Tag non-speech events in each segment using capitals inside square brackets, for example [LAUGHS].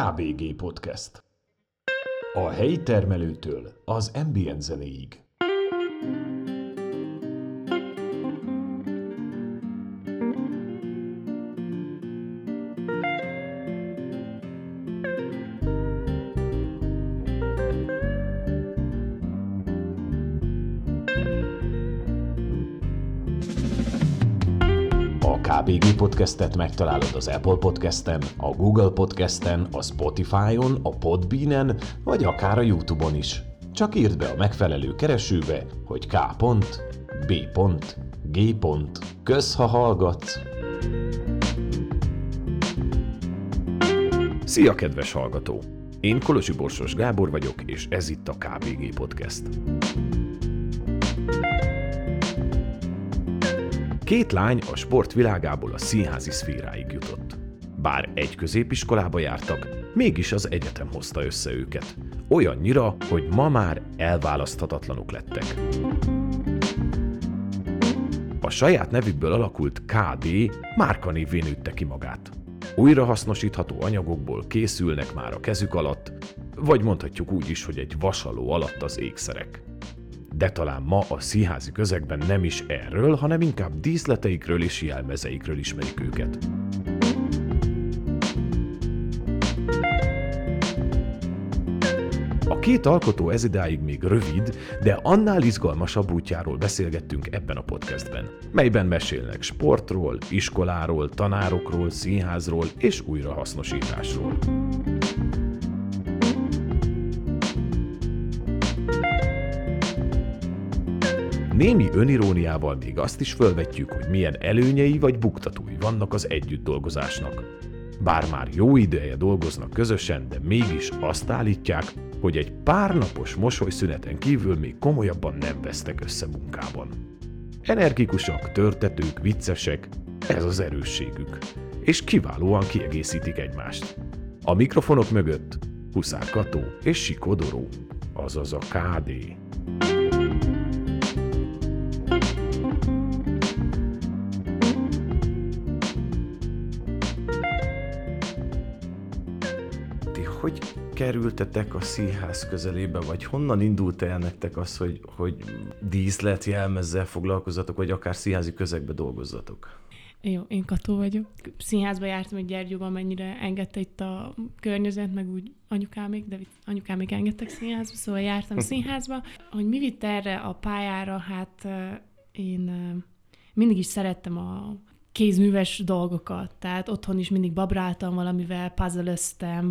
KBG Podcast. A helyi termelőtől az ambient zenéig. KBG Podcastet megtalálod az Apple Podcasten, a Google Podcasten, a Spotify-on, a Podbean-en, vagy akár a YouTube-on is. Csak írd be a megfelelő keresőbe, hogy K. B. G. Kösz, ha hallgatsz! Szia, kedves hallgató! Én Kolosi Borsos Gábor vagyok, és ez itt a KBG Podcast. Két lány a sport világából a színházi szféráig jutott. Bár egy középiskolába jártak, mégis az egyetem hozta össze őket. Olyannyira, hogy ma már elválaszthatatlanok lettek. A saját nevükből alakult KD márkanévvé nőtte ki magát. Újrahasznosítható anyagokból készülnek már a kezük alatt, vagy mondhatjuk úgy is, hogy egy vasaló alatt az ékszerek de talán ma a színházi közegben nem is erről, hanem inkább díszleteikről és jelmezeikről ismerik őket. A két alkotó ezidáig még rövid, de annál izgalmasabb útjáról beszélgettünk ebben a podcastben, melyben mesélnek sportról, iskoláról, tanárokról, színházról és újrahasznosításról. Némi öniróniával még azt is fölvetjük, hogy milyen előnyei vagy buktatói vannak az együtt dolgozásnak. Bár már jó ideje dolgoznak közösen, de mégis azt állítják, hogy egy pár napos mosolyszüneten kívül még komolyabban nem vesztek össze munkában. Energikusak, törtetők, viccesek, ez az erősségük, és kiválóan kiegészítik egymást. A mikrofonok mögött Huszár Kató és Sikodoró, azaz a KD. Kerültetek a színház közelébe, vagy honnan indult el nektek az, hogy, hogy díszlet jelmezzel foglalkozatok, vagy akár színházi közegbe dolgozzatok? Jó, én Kató vagyok. Színházba jártam egy Gyergyóban, mennyire engedte itt a környezet, meg úgy anyukámék, de anyukám még engedtek színházba, szóval jártam színházba. Hogy mi vitt erre a pályára, hát én mindig is szerettem a kézműves dolgokat, tehát otthon is mindig babráltam valamivel, puzzle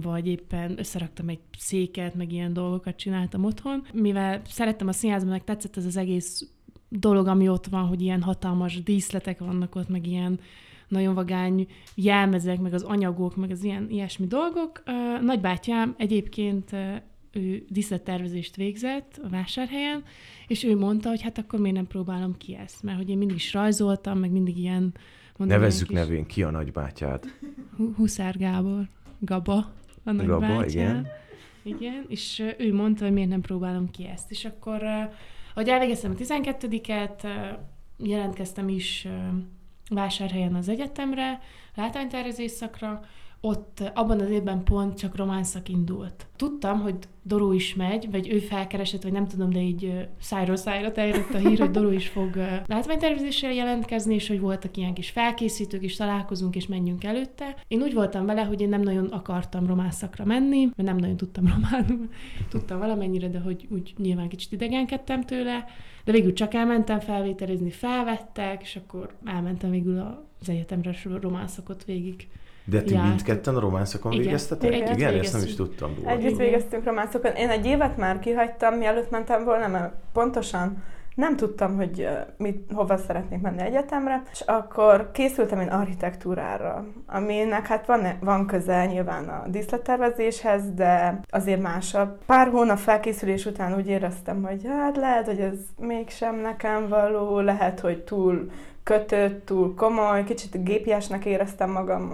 vagy éppen összeraktam egy széket, meg ilyen dolgokat csináltam otthon. Mivel szerettem a színházban, meg tetszett ez az egész dolog, ami ott van, hogy ilyen hatalmas díszletek vannak ott, meg ilyen nagyon vagány jelmezek, meg az anyagok, meg az ilyen ilyesmi dolgok. Nagybátyám egyébként ő díszlettervezést végzett a vásárhelyen, és ő mondta, hogy hát akkor miért nem próbálom ki ezt, mert hogy én mindig is rajzoltam, meg mindig ilyen Nevezzük nevén, ki a nagybátyád? Huszár Gábor, Gaba a nagybátyád. Gaba, igen. Igen, és ő mondta, hogy miért nem próbálom ki ezt. És akkor, hogy elvégeztem a 12-et, jelentkeztem is vásárhelyen az egyetemre, látványtervezés szakra, ott abban az évben pont csak románszak indult. Tudtam, hogy Doró is megy, vagy ő felkeresett, vagy nem tudom, de így szájról szájra terjedt a hír, hogy Doró is fog látványtervezéssel jelentkezni, és hogy voltak ilyen kis felkészítők, és találkozunk, és menjünk előtte. Én úgy voltam vele, hogy én nem nagyon akartam román szakra menni, mert nem nagyon tudtam [LAUGHS] románul. Tudtam valamennyire, de hogy úgy nyilván kicsit idegenkedtem tőle, de végül csak elmentem felvételizni, felvettek, és akkor elmentem végül az egyetemre román szakot végig de ti mindketten a románszakon Igen. végeztetek? Igen, Igen ezt nem is tudtam róla. Együtt végeztünk románszakon. Én egy évet már kihagytam, mielőtt mentem volna, mert pontosan nem tudtam, hogy mit, hova szeretnék menni egyetemre, és akkor készültem én architektúrára, aminek hát van, van köze nyilván a díszlettervezéshez, de azért másabb. Pár hónap felkészülés után úgy éreztem, hogy hát lehet, hogy ez mégsem nekem való, lehet, hogy túl kötött, túl komoly, kicsit gépiesnek éreztem magam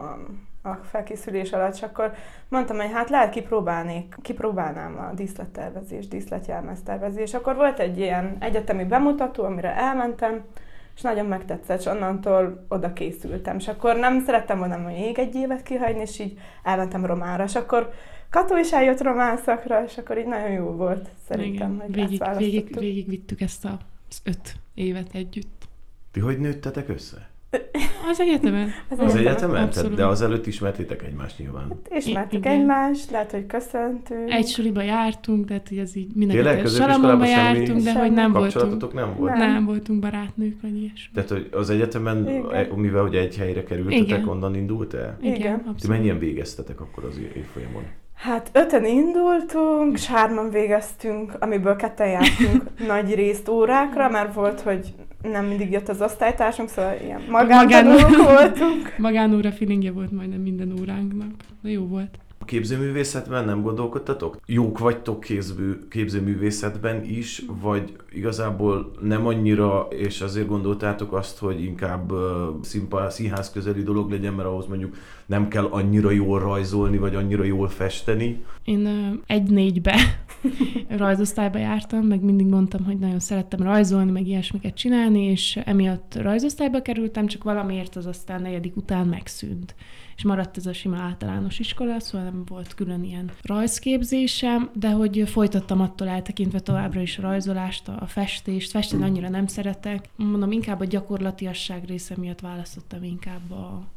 a, felkészülés alatt, és akkor mondtam, hogy hát lehet kipróbálnék, kipróbálnám a díszlettervezés, díszletjelmeztervezés. Akkor volt egy ilyen egyetemi bemutató, amire elmentem, és nagyon megtetszett, és onnantól oda készültem. És akkor nem szerettem volna még egy évet kihagyni, és így elmentem románra, és akkor Kató is eljött román szakra, és akkor így nagyon jó volt szerintem, Igen, hogy végig, ezt végig, végig vittük ezt az öt évet együtt. Ti hogy nőttetek össze? [LAUGHS] Az egyetemen. Az, az egyetemen? Abszolút. De azelőtt ismertétek egymást nyilván. Hát ismertük egymást, lehet, hogy köszöntünk. Egy suliba jártunk, de hogy az így mindenki Salamonba jártunk, de hogy nem voltunk. nem volt? Nem. nem voltunk barátnők, vagy ilyesmi. Tehát, hogy az egyetemen, Igen. E, mivel hogy egy helyre kerültetek, Igen. onnan indult el? Igen, Igen abszolút. Ti mennyien végeztetek akkor az évfolyamon? Hát öten indultunk, és hárman végeztünk, amiből ketten jártunk [LAUGHS] nagy részt órákra, mert volt, hogy nem mindig jött az osztálytársunk, szóval ilyen magántanulók voltunk. [LAUGHS] Magánóra feelingje volt majdnem minden óránknak. De jó volt. A képzőművészetben nem gondolkodtatok? Jók vagytok képző, képzőművészetben is, vagy igazából nem annyira, és azért gondoltátok azt, hogy inkább uh, színpá, színház közeli dolog legyen, mert ahhoz mondjuk nem kell annyira jól rajzolni, vagy annyira jól festeni? Én uh, egy-négybe [LAUGHS] rajzosztályba jártam, meg mindig mondtam, hogy nagyon szerettem rajzolni, meg ilyesmiket csinálni, és emiatt rajzosztályba kerültem, csak valamiért az aztán negyedik után megszűnt és maradt ez a sima általános iskola, szóval nem volt külön ilyen rajzképzésem, de hogy folytattam attól eltekintve továbbra is a rajzolást, a festést. Festeni annyira nem szeretek. Mondom, inkább a gyakorlatiasság része miatt választottam inkább a,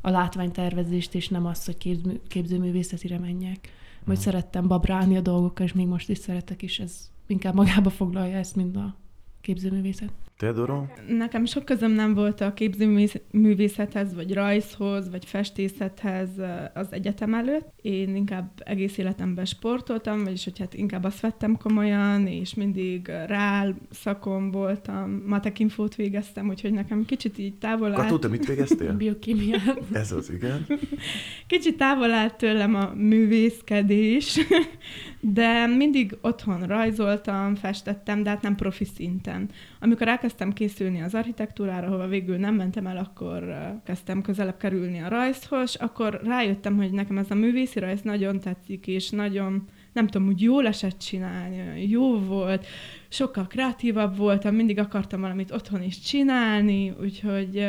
a látványtervezést, és nem azt, hogy képző, képzőművészetire menjek. Majd szerettem babrálni a dolgokkal, és még most is szeretek, és ez inkább magába foglalja ezt, mint a képzőművészet. Teodoro? Nekem sok közöm nem volt a képzőművészethez, vagy rajzhoz, vagy festészethez az egyetem előtt. Én inkább egész életemben sportoltam, vagyis hogy hát inkább azt vettem komolyan, és mindig rá szakom voltam. Matek infót végeztem, úgyhogy nekem kicsit így távol állt. Kató, te mit végeztél? [LAUGHS] Biokémiát. Ez az, igen. [LAUGHS] Kicsit távol állt tőlem a művészkedés, [LAUGHS] de mindig otthon rajzoltam, festettem, de hát nem profi szinten. Amikor elkezdtem készülni az architektúrára, hova végül nem mentem el, akkor kezdtem közelebb kerülni a rajzhoz, akkor rájöttem, hogy nekem ez a művészi rajz nagyon tetszik, és nagyon, nem tudom, úgy jól esett csinálni, jó volt, sokkal kreatívabb voltam, mindig akartam valamit otthon is csinálni, úgyhogy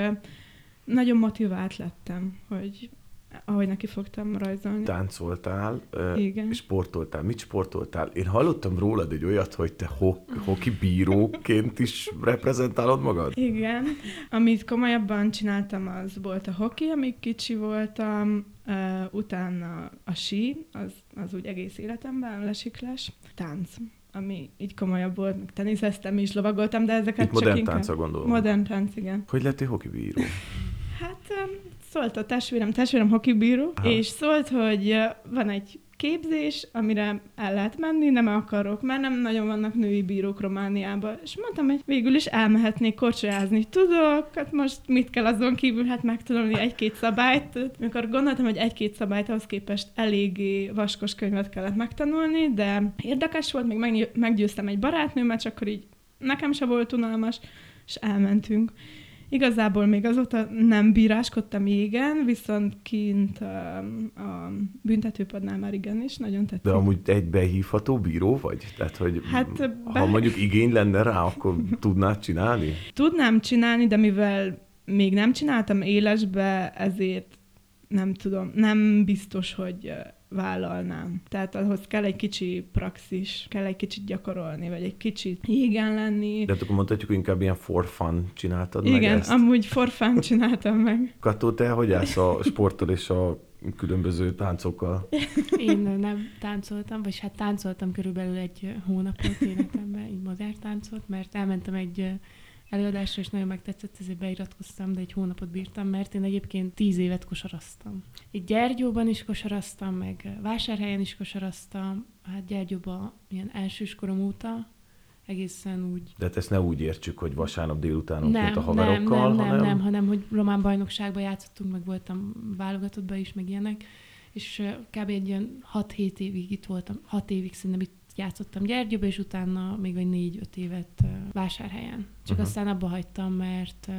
nagyon motivált lettem, hogy ahogy neki fogtam rajzolni. Táncoltál, Igen. sportoltál. Mit sportoltál? Én hallottam rólad egy olyat, hogy te ho- hoki bíróként is reprezentálod magad? Igen. Amit komolyabban csináltam, az volt a hoki, amíg kicsi voltam, uh, utána a sí, az, az úgy egész életemben, lesiklás, tánc ami így komolyabb volt, meg teniszeztem is, lovagoltam, de ezeket Itt csak modern inkább... tánca gondolom. Modern tánc, igen. Hogy lettél hoki bíró? Hát szólt a testvérem, testvérem hokibíró, Aha. és szólt, hogy van egy képzés, amire el lehet menni, nem akarok, mert nem nagyon vannak női bírók Romániában. És mondtam, hogy végül is elmehetnék korcsolyázni. Tudok, hát most mit kell azon kívül, hát megtanulni egy-két szabályt. Mikor gondoltam, hogy egy-két szabályt ahhoz képest eléggé vaskos könyvet kellett megtanulni, de érdekes volt, még meggyőztem egy barátnőmet, csak akkor így nekem se volt unalmas, és elmentünk. Igazából még azóta nem bíráskodtam, igen, viszont kint a, a büntetőpadnál már igen is, nagyon tetszik. De amúgy egy behívható bíró vagy? Tehát, hogy hát, be... ha mondjuk igény lenne rá, akkor tudnád csinálni? Tudnám csinálni, de mivel még nem csináltam élesbe, ezért nem tudom, nem biztos, hogy vállalnám. Tehát ahhoz kell egy kicsi praxis, kell egy kicsit gyakorolni, vagy egy kicsit igen lenni. De hát akkor mondhatjuk, hogy inkább ilyen for fun csináltad Igen, meg ezt? amúgy for fun csináltam meg. [LAUGHS] Kató, te hogy állsz a sporttal és a különböző táncokkal? Én nem táncoltam, vagy hát táncoltam körülbelül egy hónapot életemben, így modern táncot, mert elmentem egy előadásra, és nagyon megtetszett, ezért beiratkoztam, de egy hónapot bírtam, mert én egyébként tíz évet kosaraztam. Itt Gyergyóban is kosaraztam, meg Vásárhelyen is kosaraztam, hát Gyergyóban ilyen elsőskorom óta, egészen úgy. De hát ezt ne úgy értsük, hogy vasárnap délutánonként a haverokkal, nem, nem, hanem... Nem, nem, hanem hogy román bajnokságban játszottunk, meg voltam válogatottban is, meg ilyenek, és kb. egy ilyen 6-7 évig itt voltam, 6 évig szerintem itt játszottam Gyergyóba, és utána még egy négy-öt évet vásárhelyen. Csak uh-huh. aztán abba hagytam, mert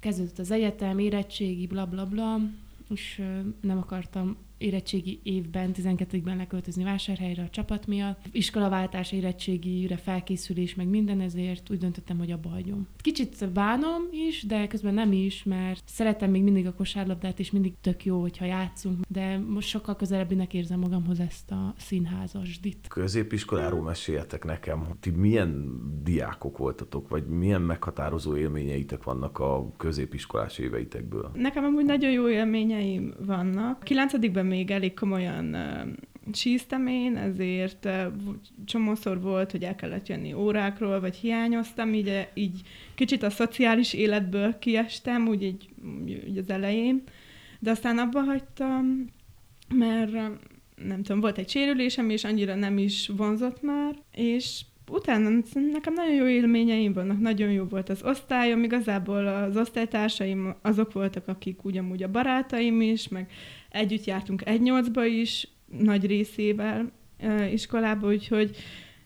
kezdődött az egyetem, érettségi, bla bla bla, és nem akartam érettségi évben, 12-ben leköltözni vásárhelyre a csapat miatt. Iskolaváltás, érettségire felkészülés, meg minden ezért úgy döntöttem, hogy abba hagyom. Kicsit bánom is, de közben nem is, mert szeretem még mindig a kosárlabdát, és mindig tök jó, hogyha játszunk, de most sokkal közelebbinek érzem magamhoz ezt a színházasdit. Középiskoláról meséljetek nekem, ti milyen diákok voltatok, vagy milyen meghatározó élményeitek vannak a középiskolás éveitekből? Nekem amúgy nagyon jó élményeim vannak. Kilencedikben még elég komolyan síztem én, ezért csomószor volt, hogy el kellett jönni órákról, vagy hiányoztam, így, így kicsit a szociális életből kiestem, úgy, így, úgy az elején, de aztán abba hagytam, mert nem tudom, volt egy sérülésem, és annyira nem is vonzott már, és utána nekem nagyon jó élményeim vannak, nagyon jó volt az osztályom, igazából az osztálytársaim azok voltak, akik ugyanúgy a barátaim is, meg együtt jártunk egy nyolcba is, nagy részével iskolába, úgyhogy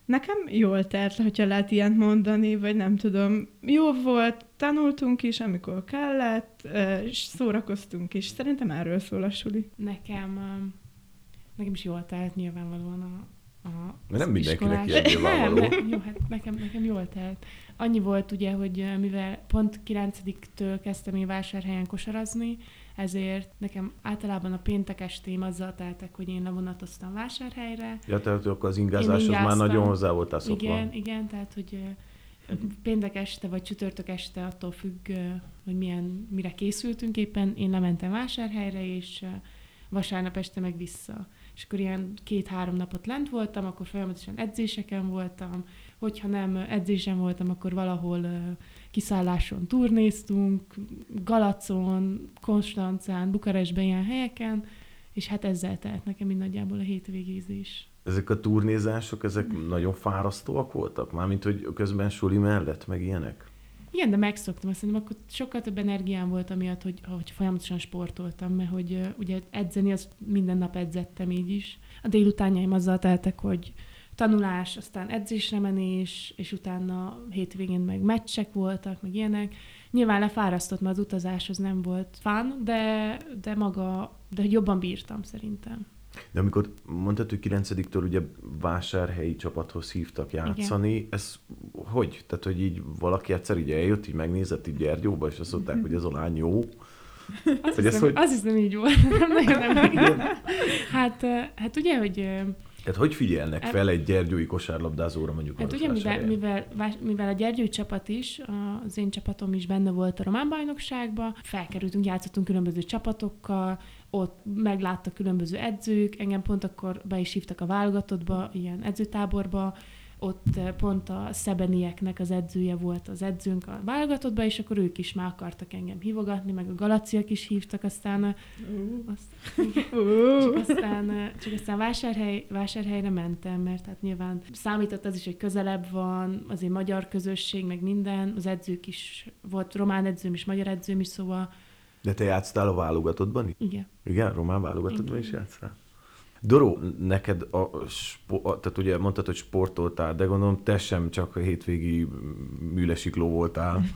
nekem jól telt, hogyha lehet ilyet mondani, vagy nem tudom. Jó volt, tanultunk is, amikor kellett, és szórakoztunk is. Szerintem erről szól a suli. Nekem, nekem is jól telt nyilvánvalóan a, Mert nem mindenkinek ilyen nyilvánvaló. Nem, jó, hát nekem, nekem jól telt. Annyi volt ugye, hogy mivel pont 9-től kezdtem én vásárhelyen kosarazni, ezért nekem általában a péntek estém azzal teltek, hogy én levonatoztam vásárhelyre. Ja, tehát akkor az ingázáshoz már nagyon hozzá voltál szokva. Igen, igen, tehát hogy péntek este vagy csütörtök este attól függ, hogy milyen, mire készültünk éppen. Én lementem vásárhelyre, és vasárnap este meg vissza. És akkor ilyen két-három napot lent voltam, akkor folyamatosan edzéseken voltam, hogyha nem edzésen voltam, akkor valahol kiszálláson turnéztunk, Galacon, Konstancán, Bukarestben ilyen helyeken, és hát ezzel telt nekem így nagyjából a hétvégézés. Ezek a turnézások, ezek nagyon fárasztóak voltak? Mármint, hogy közben suli mellett, meg ilyenek? Igen, de megszoktam. Azt mondom, akkor sokkal több energiám volt amiatt, hogy, hogy folyamatosan sportoltam, mert hogy ugye edzeni, az minden nap edzettem így is. A délutánjaim azzal teltek, hogy tanulás, aztán edzésre menés, és utána hétvégén meg meccsek voltak, meg ilyenek. Nyilván lefárasztott, mert az utazás az nem volt fán, de, de maga, de jobban bírtam szerintem. De amikor mondtad, hogy 9-től ugye vásárhelyi csapathoz hívtak játszani, Igen. ez hogy? Tehát, hogy így valaki egyszer így eljött, így megnézett így Gyergyóba, és azt mondták, hogy ez a lány jó. Azt, hiszem, ez, hogy... azt hiszem, így volt. [LAUGHS] nem, nem, nem. Hát, hát ugye, hogy tehát hogy figyelnek fel egy gyergyói kosárlabdázóra mondjuk? Hát ugye, mivel, mivel, mivel a gyergyói csapat is, az én csapatom is benne volt a román bajnokságban, felkerültünk, játszottunk különböző csapatokkal, ott megláttak különböző edzők, engem pont akkor be is hívtak a válogatottba, ilyen edzőtáborba, ott eh, pont a Szebenieknek az edzője volt az edzőnk a válogatottban, és akkor ők is már akartak engem hívogatni, meg a galaciak is hívtak, aztán, uh. azt, uh. csak aztán, eh, csak aztán vásárhely, vásárhelyre mentem, mert hát nyilván számított az is, hogy közelebb van, azért magyar közösség, meg minden, az edzők is, volt román edzőm is, magyar edzőm is, szóval de te játsztál a válogatottban? Igen. Igen, román válogatottban is játsztál? Doró, neked a, a, tehát ugye mondtad, hogy sportoltál, de gondolom te sem csak a hétvégi műlesikló voltál. [LAUGHS]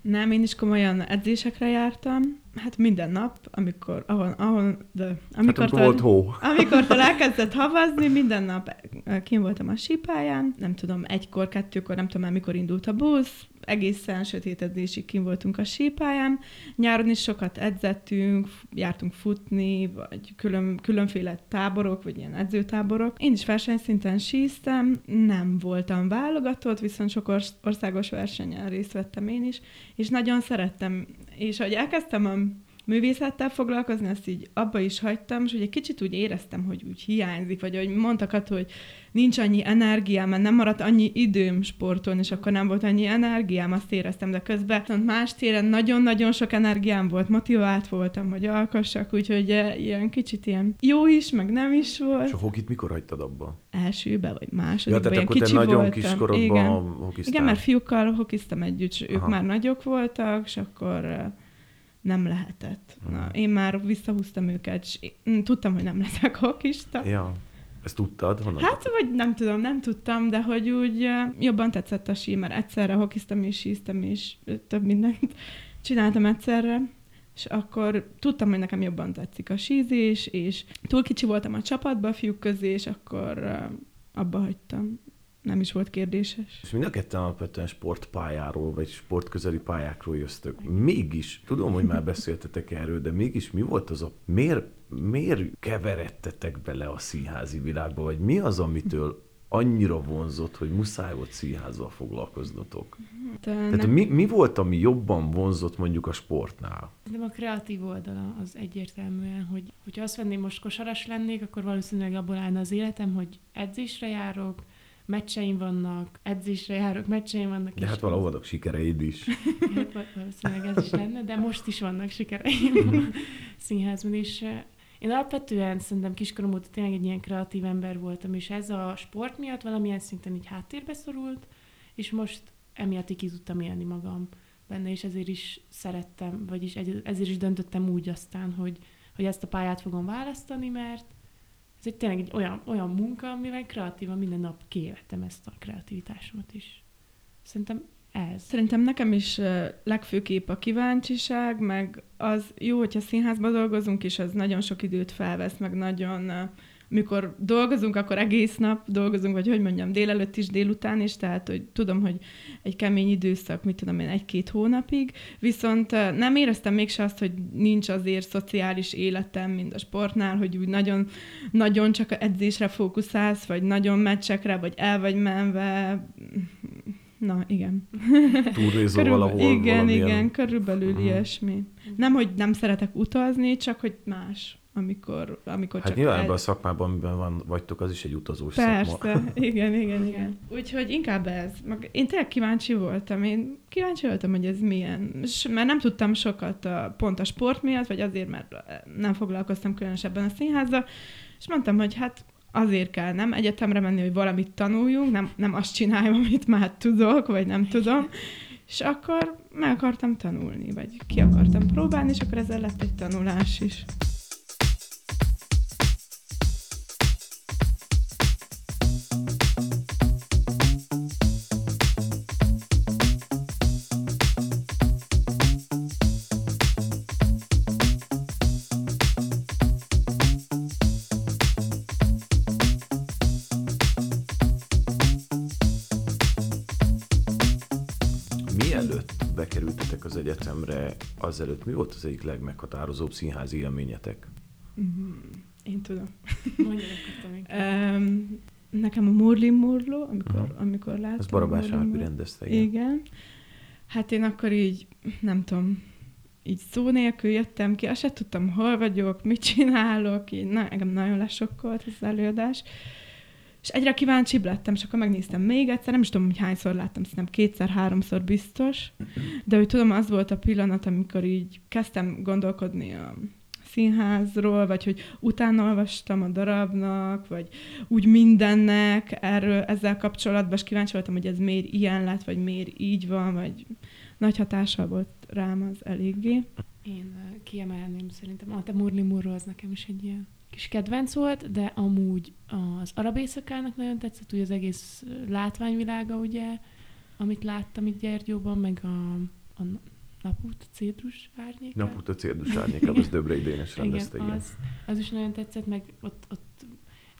Nem, én is komolyan edzésekre jártam. Hát minden nap, amikor, ahol, ahol de amikor, hát, volt hó. amikor [LAUGHS] elkezdett havazni, minden nap kim voltam a sípáján, nem tudom, egykor, kettőkor, nem tudom már mikor indult a busz, egészen sötétedésig kim voltunk a sípáján. Nyáron is sokat edzettünk, jártunk futni, vagy külön, különféle táborok, vagy ilyen edzőtáborok. Én is versenyszinten síztem, nem voltam válogatott, viszont sok országos versenyen részt vettem én is, és nagyon szerettem. És ahogy elkezdtem a művészettel foglalkozni, azt így abba is hagytam, és ugye egy kicsit úgy éreztem, hogy úgy hiányzik, vagy hogy mondtak hogy nincs annyi energiám, mert nem maradt annyi időm sportolni, és akkor nem volt annyi energiám, azt éreztem, de közben más téren nagyon-nagyon sok energiám volt, motivált voltam, hogy alkassak, úgyhogy eh, ilyen kicsit ilyen jó is, meg nem is volt. És a hokit mikor hagytad abba? Elsőbe, vagy másodikba, ja, akkor kicsi te nagyon voltam. kiskorodban Igen. hokiztál. Igen, mert fiúkkal hokiztam együtt, ők Aha. már nagyok voltak, és akkor eh, nem lehetett. Hmm. Na, én már visszahúztam őket, és én tudtam, hogy nem leszek [LAUGHS] hokista. Ja. Ezt tudtad? Honnan hát, tudtad? vagy nem tudom, nem tudtam, de hogy úgy jobban tetszett a sí, mert egyszerre hokiztam és síztem, és több mindent [LAUGHS] csináltam egyszerre. és akkor tudtam, hogy nekem jobban tetszik a sízés, és túl kicsi voltam a csapatba a fiúk közé, és akkor abba hagytam. Nem is volt kérdéses. És mind a ketten alapvetően sportpályáról, vagy sportközeli pályákról jöztök. Mégis, tudom, hogy már beszéltetek erről, de mégis mi volt az a... Miért, miért keveredtetek bele a színházi világba, vagy mi az, amitől annyira vonzott, hogy muszáj volt színházzal foglalkoznotok? De Tehát nem... mi, mi volt, ami jobban vonzott mondjuk a sportnál? Nem a kreatív oldala az egyértelműen, hogy hogyha azt venném, most kosaras lennék, akkor valószínűleg abból állna az életem, hogy edzésre járok, meccseim vannak, edzésre járok, meccseim vannak. De hát valahol vannak sikereid is. [LAUGHS] hát valószínűleg ez is lenne, de most is vannak sikereim [LAUGHS] színházban, és én alapvetően szerintem kiskorom óta tényleg egy ilyen kreatív ember voltam, és ez a sport miatt valamilyen szinten így háttérbe szorult, és most emiatt így ki tudtam élni magam benne, és ezért is szerettem, vagyis ezért is döntöttem úgy aztán, hogy, hogy ezt a pályát fogom választani, mert ez egy tényleg egy olyan, olyan munka, amivel kreatívan minden nap kiéltem ezt a kreativitásomat is. Szerintem ez. Szerintem nekem is legfőképp a kíváncsiság, meg az jó, hogyha színházban dolgozunk, és az nagyon sok időt felvesz, meg nagyon mikor dolgozunk, akkor egész nap dolgozunk, vagy hogy mondjam, délelőtt is, délután is, tehát hogy tudom, hogy egy kemény időszak, mit tudom én, egy-két hónapig, viszont nem éreztem mégse azt, hogy nincs azért szociális életem, mint a sportnál, hogy úgy nagyon, nagyon csak edzésre fókuszálsz, vagy nagyon meccsekre, vagy el vagy menve, Na, igen. [LAUGHS] Túlrézol valahol Igen, valamilyen... igen, körülbelül uh-huh. ilyesmi. Nem, hogy nem szeretek utazni, csak hogy más amikor, amikor hát csak... nyilván ebben a szakmában, amiben van, vagytok, az is egy utazós Persze, [LAUGHS] szakma. igen, igen, igen. Úgyhogy inkább ez. Én tényleg kíváncsi voltam. Én kíváncsi voltam, hogy ez milyen. Mert nem tudtam sokat a, pont a sport miatt, vagy azért, mert nem foglalkoztam különösebben a színházzal, és mondtam, hogy hát azért kell nem egyetemre menni, hogy valamit tanuljunk, nem, nem azt csináljam, amit már tudok, vagy nem tudom. És akkor meg akartam tanulni, vagy ki akartam próbálni, és akkor ezzel lett egy tanulás is. Azelőtt mi volt az egyik legmeghatározóbb színházi élményetek? Mm, én tudom. [LAUGHS] um, [LAUGHS] nekem a Morlin Morló, amikor, uh-huh. amikor láttam. Ez Barabás Árpi rendezte, igen. igen. Hát én akkor így, nem tudom, így szó nélkül jöttem ki, azt se tudtam, hol vagyok, mit csinálok, így na, engem nagyon lesokkolt az előadás. És egyre kíváncsibb lettem, és akkor megnéztem még egyszer, nem is tudom, hogy hányszor láttam, szerintem kétszer-háromszor biztos, de hogy tudom, az volt a pillanat, amikor így kezdtem gondolkodni a színházról, vagy hogy utána olvastam a darabnak, vagy úgy mindennek erről, ezzel kapcsolatban, és kíváncsi voltam, hogy ez miért ilyen lett, vagy miért így van, vagy nagy hatással volt rám az eléggé. Én kiemelném szerintem, a te Murli Murro az nekem is egy ilyen kis kedvenc volt, de amúgy az arab éjszakának nagyon tetszett, ugye az egész látványvilága, ugye, amit láttam itt Gyergyóban, meg a, a Napút Cédrus árnyéka. Napút a Cédrus [LAUGHS] árnyéka, az Döbrei Dénes rendezte, igen. Az, az is nagyon tetszett, meg ott, ott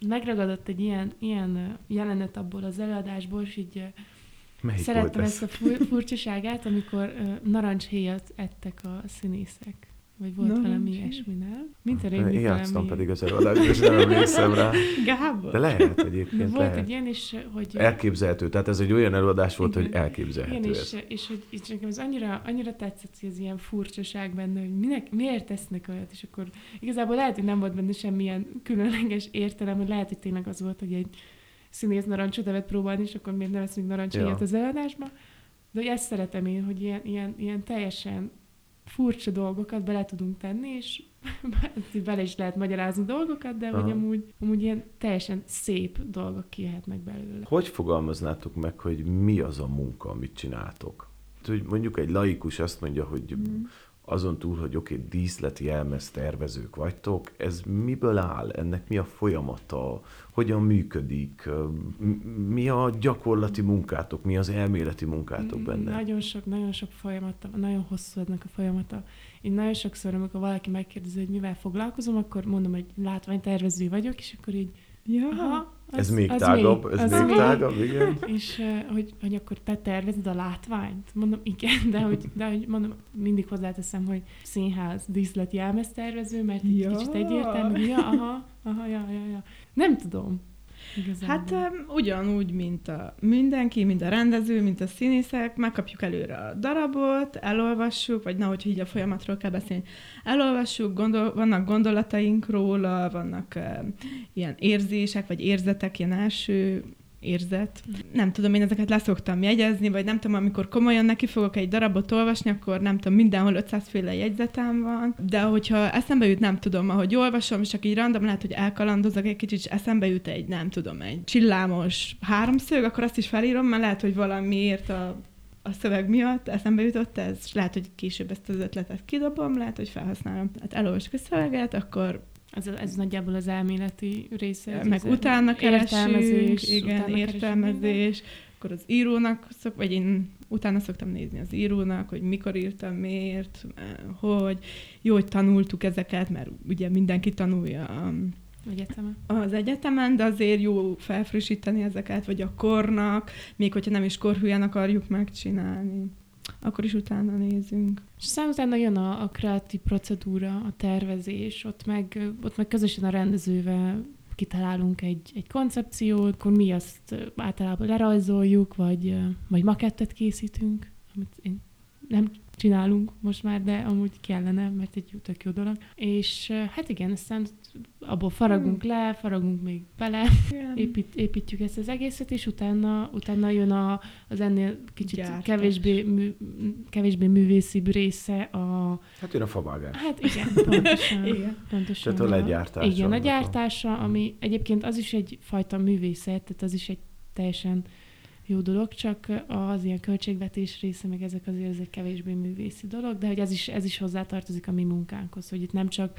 megragadott egy ilyen, ilyen jelenet abból az előadásból, és így Melyik szerettem ezt a furcsaságát, amikor uh, narancshéjat ettek a színészek. Vagy volt no, valami ilyesmi, nem? Mint a régi Én játszottam valami... pedig az előadásban, és nem emlékszem rá. Gábor. De lehet egyébként. De volt lehet. egy ilyen is, hogy... Elképzelhető. Tehát ez egy olyan előadás volt, igen. hogy elképzelhető igen, és, és, hogy és nekem ez annyira, annyira tetszett, hogy ez ilyen furcsaság benne, hogy minek, miért tesznek olyat, és akkor igazából lehet, hogy nem volt benne semmilyen különleges értelem, hogy lehet, hogy tényleg az volt, hogy egy színész narancsot evet próbálni, és akkor miért ne veszünk narancs ja. az előadásba. De hogy ezt szeretem én, hogy ilyen, ilyen, ilyen teljesen furcsa dolgokat bele tudunk tenni, és [LAUGHS] bele is lehet magyarázni dolgokat, de hogy amúgy, amúgy ilyen teljesen szép dolgok kijöhetnek belőle. Hogy fogalmaznátok meg, hogy mi az a munka, amit csináltok? Hogy mondjuk egy laikus azt mondja, hogy mm. Azon túl, hogy oké, okay, díszleti jelmez tervezők vagytok, ez miből áll? Ennek mi a folyamata? Hogyan működik? Mi a gyakorlati munkátok? Mi az elméleti munkátok benne? Nagyon sok, nagyon sok folyamata, nagyon hosszú ennek a folyamata. Én nagyon sokszor, amikor valaki megkérdezi, hogy mivel foglalkozom, akkor mondom, hogy látványtervező vagyok, és akkor így Ja. Aha, az, ez még az tágabb, még, ez még tágabb, igen. És hogy, hogy akkor te tervezed a látványt? Mondom, igen, de hogy, de hogy mondom, mindig hozzáteszem, hogy színház, díszlet, jelmeztervező, mert egy ja. kicsit egyértelmű, ja, aha, aha, ja, ja, ja. Nem tudom. Igazából. Hát um, ugyanúgy, mint a mindenki, mint a rendező, mint a színészek, megkapjuk előre a darabot, elolvassuk, vagy na, hogy így a folyamatról kell beszélni, elolvassuk, gondol, vannak gondolataink róla, vannak uh, ilyen érzések, vagy érzetek, ilyen első érzet. Nem tudom, én ezeket leszoktam jegyezni, vagy nem tudom, amikor komolyan neki fogok egy darabot olvasni, akkor nem tudom, mindenhol 500 féle jegyzetem van, de hogyha eszembe jut, nem tudom, ahogy olvasom, és csak így random lehet, hogy elkalandozok egy kicsit, és eszembe jut egy, nem tudom, egy csillámos háromszög, akkor azt is felírom, mert lehet, hogy valamiért a a szöveg miatt eszembe jutott ez, és lehet, hogy később ezt az ötletet kidobom, lehet, hogy felhasználom. Hát elolvasok a szöveget, akkor ez, ez nagyjából az elméleti része. Meg utána keresünk, igen, utána értelmezés. Keresünk. Akkor az írónak, szok, vagy én utána szoktam nézni az írónak, hogy mikor írtam, miért, hogy jó, hogy tanultuk ezeket, mert ugye mindenki tanulja Egyetemen. Az egyetemen, de azért jó felfrissíteni ezeket, vagy a kornak, még hogyha nem is korhülyen akarjuk megcsinálni akkor is utána nézünk. És aztán utána jön a, a kreatív procedúra, a tervezés, ott meg, ott meg közösen a rendezővel kitalálunk egy, egy koncepciót, akkor mi azt általában lerajzoljuk, vagy, vagy makettet készítünk, amit én nem csinálunk most már, de amúgy kellene, mert egy tök jó dolog. És hát igen, aztán abból faragunk hmm. le, faragunk még bele, épít, építjük ezt az egészet, és utána, utána jön a, az ennél kicsit kevésbé, mű, kevésbé művészibb része a... Hát jön a favágás. Hát igen, pontosan. igen. pontosan tehát a legyártása. Igen, a gyártása, ami egyébként az is egyfajta művészet, tehát az is egy teljesen jó dolog, csak az ilyen költségvetés része, meg ezek azért ez egy kevésbé művészi dolog, de hogy ez is, ez is hozzátartozik a mi munkánkhoz, hogy itt nem csak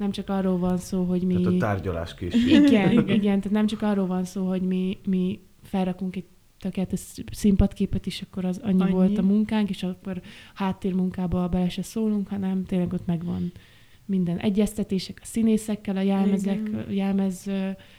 nem csak arról van szó, hogy mi... Tehát a tárgyalás készít. Igen, [LAUGHS] igen, tehát nem csak arról van szó, hogy mi, mi felrakunk egy tökéletes színpadképet is, akkor az annyi, annyi volt a munkánk, és akkor háttérmunkába bele se szólunk, hanem tényleg ott megvan minden egyeztetések a színészekkel, a jelmezek, Igen. jelmez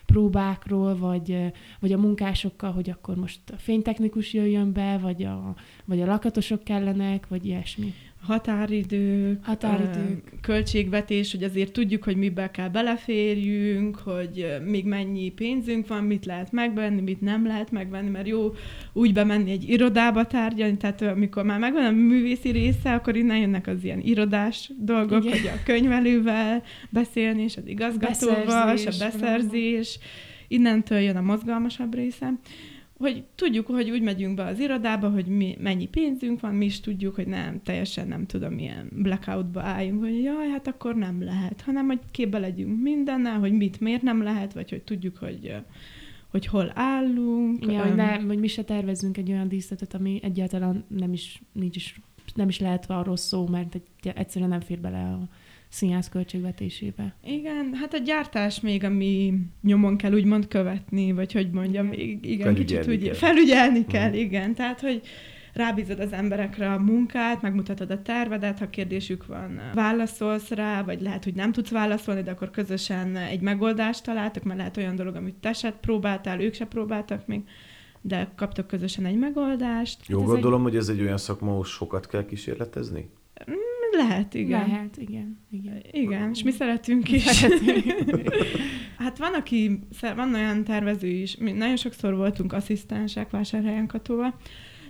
próbákról, vagy, vagy a munkásokkal, hogy akkor most a fénytechnikus jöjjön be, vagy a, vagy a lakatosok kellenek, vagy ilyesmi határidők, határidők, költségvetés, hogy azért tudjuk, hogy mibe kell beleférjünk, hogy még mennyi pénzünk van, mit lehet megvenni, mit nem lehet megvenni, mert jó úgy bemenni egy irodába tárgyalni, tehát amikor már megvan a művészi része, akkor innen jönnek az ilyen irodás dolgok, Igen. hogy a könyvelővel beszélni, és az igazgatóval, és a beszerzés, innentől jön a mozgalmasabb része hogy tudjuk, hogy úgy megyünk be az irodába, hogy mi, mennyi pénzünk van, mi is tudjuk, hogy nem, teljesen nem tudom, milyen blackoutba álljunk, hogy jaj, hát akkor nem lehet, hanem hogy képbe legyünk mindennel, hogy mit miért nem lehet, vagy hogy tudjuk, hogy hogy hol állunk. Ja, um, de hogy mi se tervezünk egy olyan díszletet, ami egyáltalán nem is, nincs is, nem is lehet arról szó, mert egy, egyszerűen nem fér bele a színház költségvetésébe. Igen, hát a gyártás még, ami nyomon kell úgymond követni, vagy hogy mondjam, még, igen, kicsit úgy kell. felügyelni kell, uh-huh. igen. Tehát, hogy rábízod az emberekre a munkát, megmutatod a tervedet, ha kérdésük van, válaszolsz rá, vagy lehet, hogy nem tudsz válaszolni, de akkor közösen egy megoldást találtak, mert lehet olyan dolog, amit te se próbáltál, ők se próbáltak még, de kaptok közösen egy megoldást. Jó, hát gondolom, egy... hogy ez egy olyan szakma, ahol sokat kell kísérletezni? Lehet, igen. Lehet, igen. Igen, igen és mi szeretünk is. hát van, aki, van olyan tervező is, mi nagyon sokszor voltunk asszisztensek Vásárhelyen Katóval,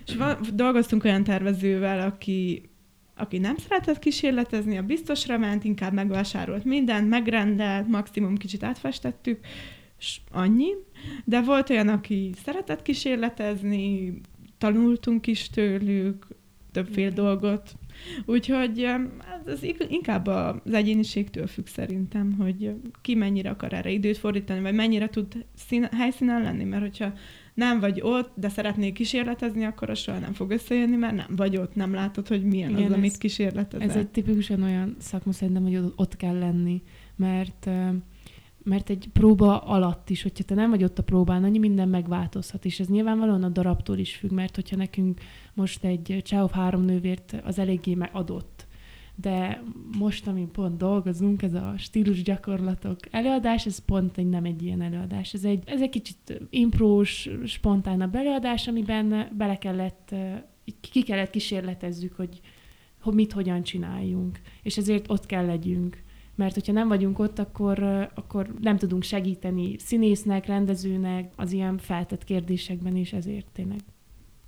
és van, dolgoztunk olyan tervezővel, aki aki nem szeretett kísérletezni, a biztosra ment, inkább megvásárolt mindent, megrendelt, maximum kicsit átfestettük, és annyi. De volt olyan, aki szeretett kísérletezni, tanultunk is tőlük, többféle dolgot, Úgyhogy ez inkább az egyéniségtől függ szerintem, hogy ki mennyire akar erre időt fordítani, vagy mennyire tud szín, helyszínen lenni, mert hogyha nem vagy ott, de szeretnék kísérletezni, akkor az soha nem fog összejönni, mert nem vagy ott, nem látod, hogy milyen Igen, az, amit kísérletezel. Ez egy tipikusan olyan szakma szerintem, hogy ott kell lenni, mert mert egy próba alatt is, hogyha te nem vagy ott a próbán, annyi minden megváltozhat, és ez nyilvánvalóan a darabtól is függ, mert hogyha nekünk most egy Csáov három nővért az eléggé adott, de most, amin pont dolgozunk, ez a stílus gyakorlatok előadás, ez pont egy, nem egy ilyen előadás. Ez egy, ez egy kicsit imprós, spontánabb előadás, amiben bele kellett, ki kellett kísérletezzük, hogy, hogy mit hogyan csináljunk. És ezért ott kell legyünk mert hogyha nem vagyunk ott, akkor, akkor nem tudunk segíteni színésznek, rendezőnek az ilyen feltett kérdésekben, és ezért tényleg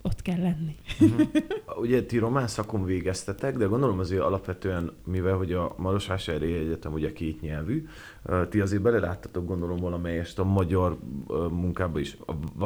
ott kell lenni. Uh-huh. [LAUGHS] Ugye ti román szakon végeztetek, de gondolom azért alapvetően, mivel hogy a Marosvásárhelyi Egyetem ugye két nyelvű, ti azért beleláttatok gondolom valamelyest a magyar munkába is.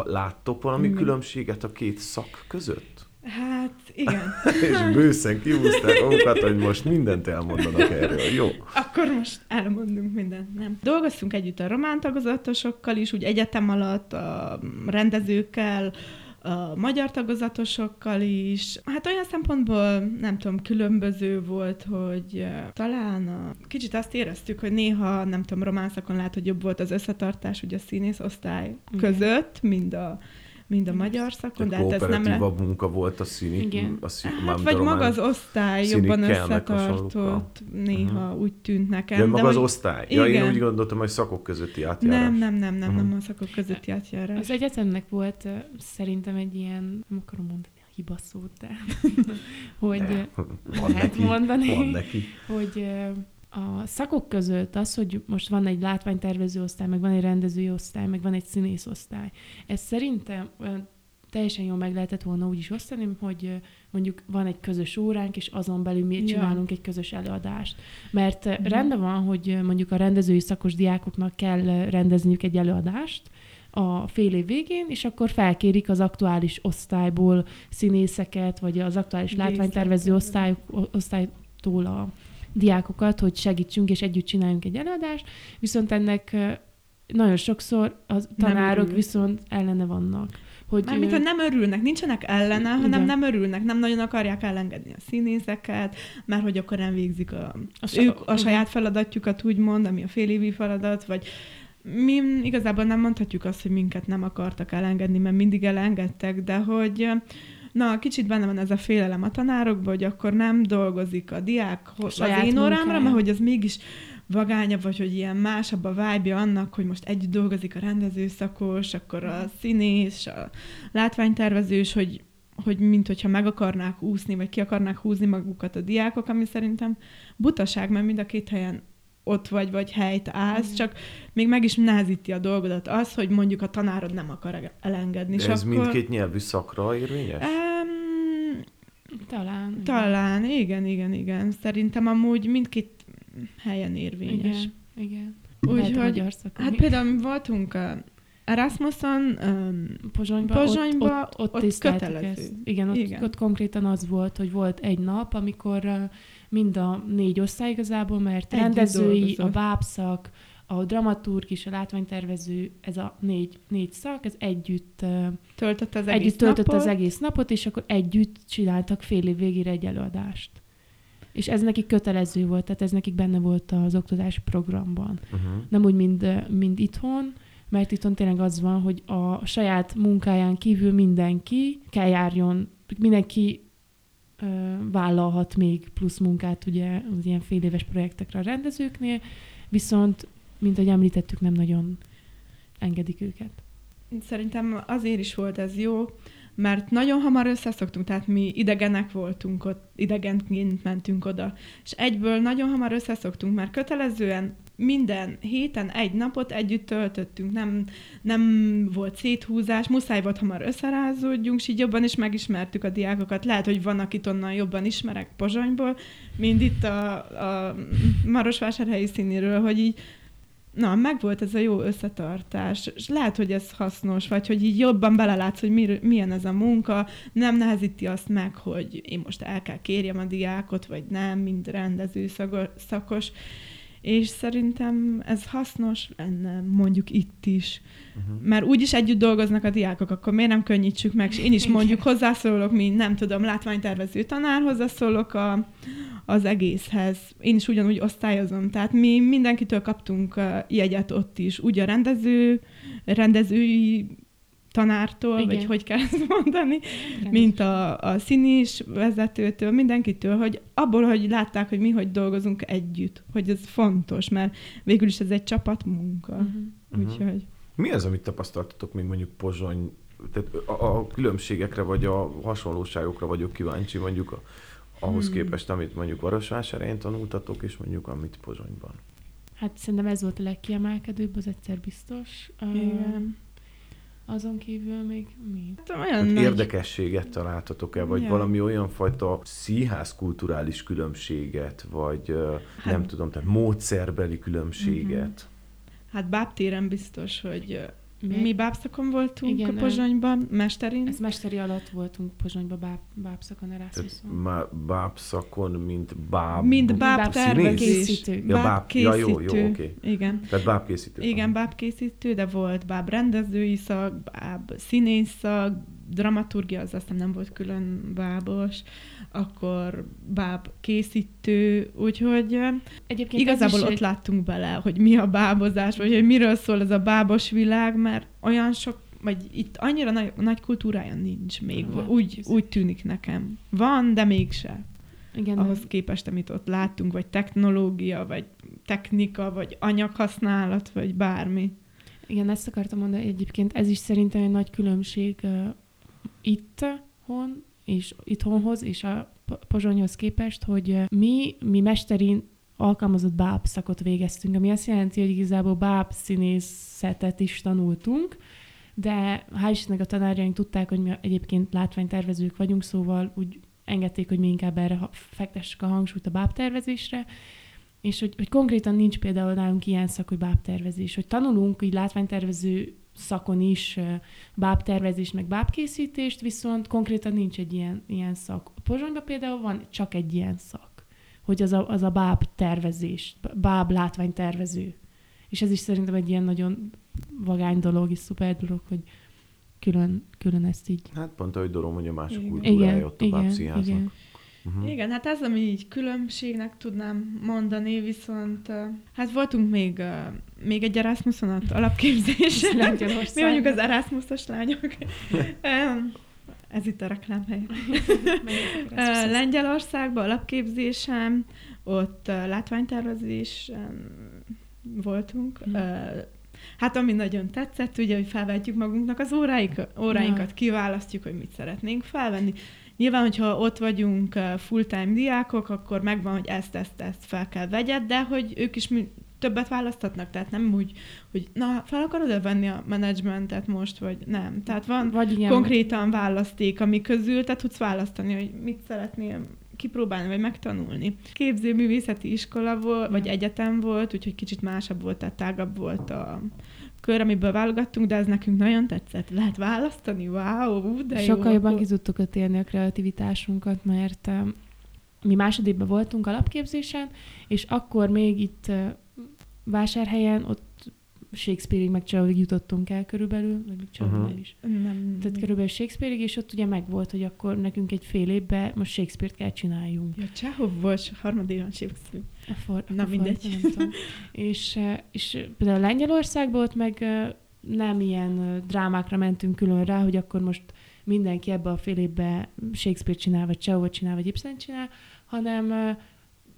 Láttok valami Igen. különbséget a két szak között? Hát, igen. [LAUGHS] és bőszen kihúzták magukat, hogy most mindent elmondanak erről. Jó. Akkor most elmondunk mindent, nem? Dolgoztunk együtt a román tagozatosokkal is, úgy egyetem alatt, a rendezőkkel, a magyar tagozatosokkal is. Hát olyan szempontból, nem tudom, különböző volt, hogy talán a... kicsit azt éreztük, hogy néha, nem tudom, román szakon lehet, hogy jobb volt az összetartás ugye a színész osztály között, mind a mind a magyar szakon, de hát ez nem le... munka volt a színi, Igen. A színi, hát, vagy maga az osztály jobban összetartott, néha uh-huh. úgy tűnt nekem. Ja, maga de az hogy... osztály. Ja, Igen. én úgy gondoltam, hogy szakok közötti átjárás. Nem, nem, nem, nem, uh-huh. nem a szakok közötti átjárás. Az egyetemnek volt szerintem egy ilyen, nem akarom mondani, hiba szót, de [LAUGHS] hogy ne, van lehet neki, mondani, van neki. hogy a szakok között az, hogy most van egy látványtervező osztály, meg van egy rendezői osztály, meg van egy színész osztály, ez szerintem teljesen jól meg lehetett volna úgy is osztani, hogy mondjuk van egy közös óránk, és azon belül mi ja. csinálunk egy közös előadást. Mert mm. rendben van, hogy mondjuk a rendezői szakos diákoknak kell rendezniük egy előadást, a fél év végén, és akkor felkérik az aktuális osztályból színészeket, vagy az aktuális látványtervező osztály, osztálytól a diákokat, hogy segítsünk és együtt csináljunk egy előadást, viszont ennek nagyon sokszor a tanárok viszont ellene vannak. Hogy Mármint, ő... nem örülnek, nincsenek ellene, hanem Igen. nem örülnek, nem nagyon akarják elengedni a színészeket, mert hogy akkor nem végzik a, a, ők a saját feladatjukat, úgymond, ami a félévi feladat, vagy mi igazából nem mondhatjuk azt, hogy minket nem akartak elengedni, mert mindig elengedtek, de hogy Na, kicsit benne van ez a félelem a tanárokban, hogy akkor nem dolgozik a diák az én órámra, mert hogy az mégis vagányabb, vagy hogy ilyen másabb a vibe annak, hogy most együtt dolgozik a rendezőszakos, akkor a színész, a látványtervezős, hogy hogy mint hogyha meg akarnák úszni, vagy ki akarnák húzni magukat a diákok, ami szerintem butaság, mert mind a két helyen ott vagy, vagy helyt állsz, mm. csak még meg is nehezíti a dolgodat az, hogy mondjuk a tanárod nem akar elengedni. De ez akkor... mindkét nyelvű szakra érvényes? Um, talán. Talán, igen, igen, igen. Szerintem amúgy mindkét helyen érvényes. Igen, igen. Úgyhogy, hát például voltunk a Erasmuson, um, Pozsonyba, Pozsonyba, ott, ott, ott, ott kötelező. Ezt. Igen ott, Igen, ott konkrétan az volt, hogy volt egy nap, amikor uh, mind a négy osztály igazából, mert Együtt rendezői, a bábszak, a dramaturg és a látványtervező, ez a négy, négy szak, ez együtt töltött az egész együtt töltött napot. az egész napot, és akkor együtt csináltak fél év végére egy előadást. És ez nekik kötelező volt, tehát ez nekik benne volt az oktatási programban. Uh-huh. Nem úgy, mint, mint itthon, mert itthon tényleg az van, hogy a saját munkáján kívül mindenki kell járjon, mindenki vállalhat még plusz munkát ugye az ilyen fél éves projektekre a rendezőknél, viszont, mint ahogy említettük, nem nagyon engedik őket. Szerintem azért is volt ez jó, mert nagyon hamar összeszoktunk, tehát mi idegenek voltunk ott, idegenként mentünk oda, és egyből nagyon hamar összeszoktunk, mert kötelezően minden héten egy napot együtt töltöttünk, nem, nem volt széthúzás, muszáj volt hamar összerázódjunk, és így jobban is megismertük a diákokat. Lehet, hogy van, akit onnan jobban ismerek Pozsonyból, mint itt a, a Marosvásárhelyi színéről, hogy így na, megvolt ez a jó összetartás, és lehet, hogy ez hasznos, vagy hogy így jobban belelátsz, hogy mir, milyen ez a munka, nem nehezíti azt meg, hogy én most el kell kérjem a diákot, vagy nem, mind rendező szakos, és szerintem ez hasznos lenne mondjuk itt is. Uh-huh. Mert úgyis együtt dolgoznak a diákok, akkor miért nem könnyítsük meg? És én is mondjuk hozzászólok, mint nem tudom, látványtervező tanár, hozzászólok a, az egészhez. Én is ugyanúgy osztályozom. Tehát mi mindenkitől kaptunk jegyet ott is. Úgy a rendező, rendezői tanártól, Igen. vagy hogy kell ezt mondani, Igen. mint a, a színis vezetőtől, mindenkitől, hogy abból, hogy látták, hogy mi hogy dolgozunk együtt, hogy ez fontos, mert végül is ez egy csapatmunka. Uh-huh. Úgyhogy... Mi az, amit tapasztaltatok még mondjuk Pozsony, tehát a, a különbségekre vagy a hasonlóságokra vagyok kíváncsi, mondjuk a, ahhoz hmm. képest, amit mondjuk Varosvásárhelyen tanultatok, és mondjuk amit Pozsonyban. Hát szerintem ez volt a legkiemelkedőbb, az egyszer biztos. Igen. Azon kívül még mi? Hát olyan hát nagy... Érdekességet találtatok-e, vagy ja. valami olyan fajta színház kulturális különbséget, vagy hát... nem tudom, tehát módszerbeli különbséget? Uh-huh. Hát Bábtéren biztos, hogy mi, mi bábszakon voltunk Igen, Pozsonyban, mesterin. Ez mesteri alatt voltunk Pozsonyban báb, bábszakon, Erasmuson. Má, bábszakon, mint báb... Mint báb Készítő. Ja, báb, ja, jó, jó, oké. Okay. Igen. Tehát bábkészítő. Igen, bábkészítő, de volt báb rendezői szak, báb színész szak, dramaturgia, az aztán nem volt külön bábos, akkor báb készítő, úgyhogy Egyébként igazából ott egy... láttunk bele, hogy mi a bábozás, vagy hogy miről szól ez a bábos világ, mert olyan sok vagy itt annyira nagy, nagy kultúrája nincs még, hát, úgy, úgy tűnik nekem. Van, de mégse. Igen, ahhoz nem. képest, amit ott láttunk, vagy technológia, vagy technika, vagy anyaghasználat, vagy bármi. Igen, ezt akartam mondani egyébként, ez is szerintem egy nagy különbség itt hon és itthonhoz és a Pozsonyhoz képest, hogy mi, mi mesterin alkalmazott báb szakot végeztünk, ami azt jelenti, hogy igazából báb színészetet is tanultunk, de hál' Istennek a tanárjaink tudták, hogy mi egyébként látványtervezők vagyunk, szóval úgy engedték, hogy mi inkább erre fektessük a hangsúlyt a bábtervezésre, és hogy, hogy konkrétan nincs például nálunk ilyen szak, hogy bábtervezés, hogy tanulunk így látványtervező szakon is bábtervezés, meg bábkészítést, viszont konkrétan nincs egy ilyen, ilyen szak. Pozsonyban például van csak egy ilyen szak, hogy az a, az a báb tervezés, báb látványtervező. És ez is szerintem egy ilyen nagyon vagány dolog, és szuper dolog, hogy külön, külön ezt így... Hát pont ahogy Dorom, hogy a mások kultúrája ott a igen, igen. Uh-huh. Igen, hát ez, ami így különbségnek tudnám mondani, viszont hát voltunk még, még egy Erasmuson ott alapképzésen. Mi mondjuk az Erasmusos lányok. [LAUGHS] ez itt a reklámhely. Lengyelországban alapképzésem, ott látványtervezésen voltunk. Mm. Hát ami nagyon tetszett, ugye, hogy felvetjük magunknak az óráik, óráinkat, kiválasztjuk, hogy mit szeretnénk felvenni. Nyilván, hogyha ott vagyunk full-time diákok, akkor megvan, hogy ezt, ezt, ezt fel kell vegyed, de hogy ők is többet választhatnak, tehát nem úgy, hogy na, fel akarod-e venni a menedzsmentet most, vagy nem. Tehát van vagy ilyen, konkrétan választék, ami közül te tudsz választani, hogy mit szeretnél kipróbálni, vagy megtanulni. Képzőművészeti iskola volt, vagy egyetem volt, úgyhogy kicsit másabb volt, tehát tágabb volt a kör, amiből válogattunk, de ez nekünk nagyon tetszett. Lehet választani? Wow, de Sokkal jó. jobban ki tudtuk élni a kreativitásunkat, mert mi másodévben voltunk alapképzésen, és akkor még itt vásárhelyen ott Shakespeare-ig meg Csehhovig jutottunk el körülbelül, vagy még uh-huh. is. Nem. Tehát körülbelül Shakespeare-ig, és ott ugye megvolt, hogy akkor nekünk egy fél évben most Shakespeare-t kell csináljunk. Ja, Csehov volt harmadévan Shakespeare. A for, Na a mindegy. For, nem és, és például Lengyelországban ott meg nem ilyen drámákra mentünk külön rá, hogy akkor most mindenki ebbe a fél évben Shakespeare csinál, vagy Csehovot csinál, vagy Ibsen csinál, hanem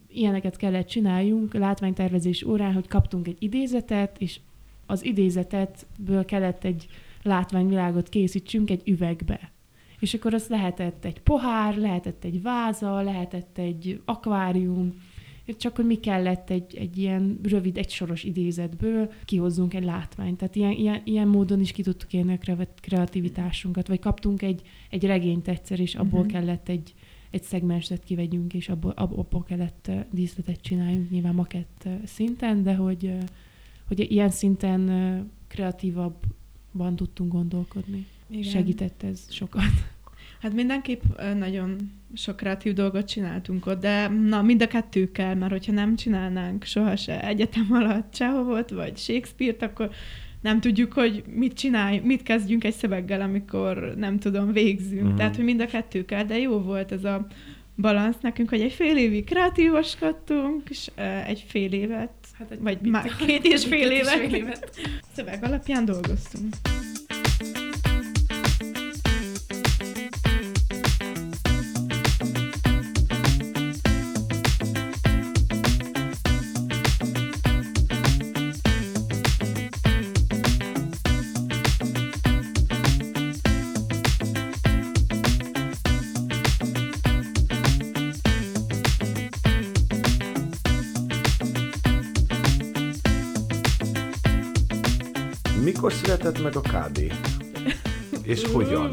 ilyeneket kellett csináljunk látványtervezés órán, hogy kaptunk egy idézetet, és az idézetetből kellett egy látványvilágot készítsünk egy üvegbe. És akkor az lehetett egy pohár, lehetett egy váza, lehetett egy akvárium, csak hogy mi kellett egy, egy ilyen rövid, egy soros idézetből kihozzunk egy látványt. Tehát ilyen, ilyen, ilyen módon is ki tudtuk élni a kreativitásunkat, vagy kaptunk egy, egy regényt egyszer, és abból uh-huh. kellett egy, egy szegmenset kivegyünk, és abból, abból kellett díszletet csináljunk, nyilván makett szinten, de hogy hogy ilyen szinten kreatívabban tudtunk gondolkodni. Igen. Segített ez sokat. Hát mindenképp nagyon sok kreatív dolgot csináltunk ott, de na, mind a kettő kell, mert hogyha nem csinálnánk sohasem egyetem alatt Csehovot, vagy Shakespeare-t, akkor nem tudjuk, hogy mit csinálj, mit kezdjünk egy szöveggel, amikor nem tudom, végzünk. Uh-huh. Tehát, hogy mind a kettő kell, de jó volt ez a balansz nekünk, hogy egy fél évig kreatívoskodtunk, és egy fél évet, hát egy vagy már két és fél évet, szöveg alapján dolgoztunk. Mikor született meg a KD? És hogyan?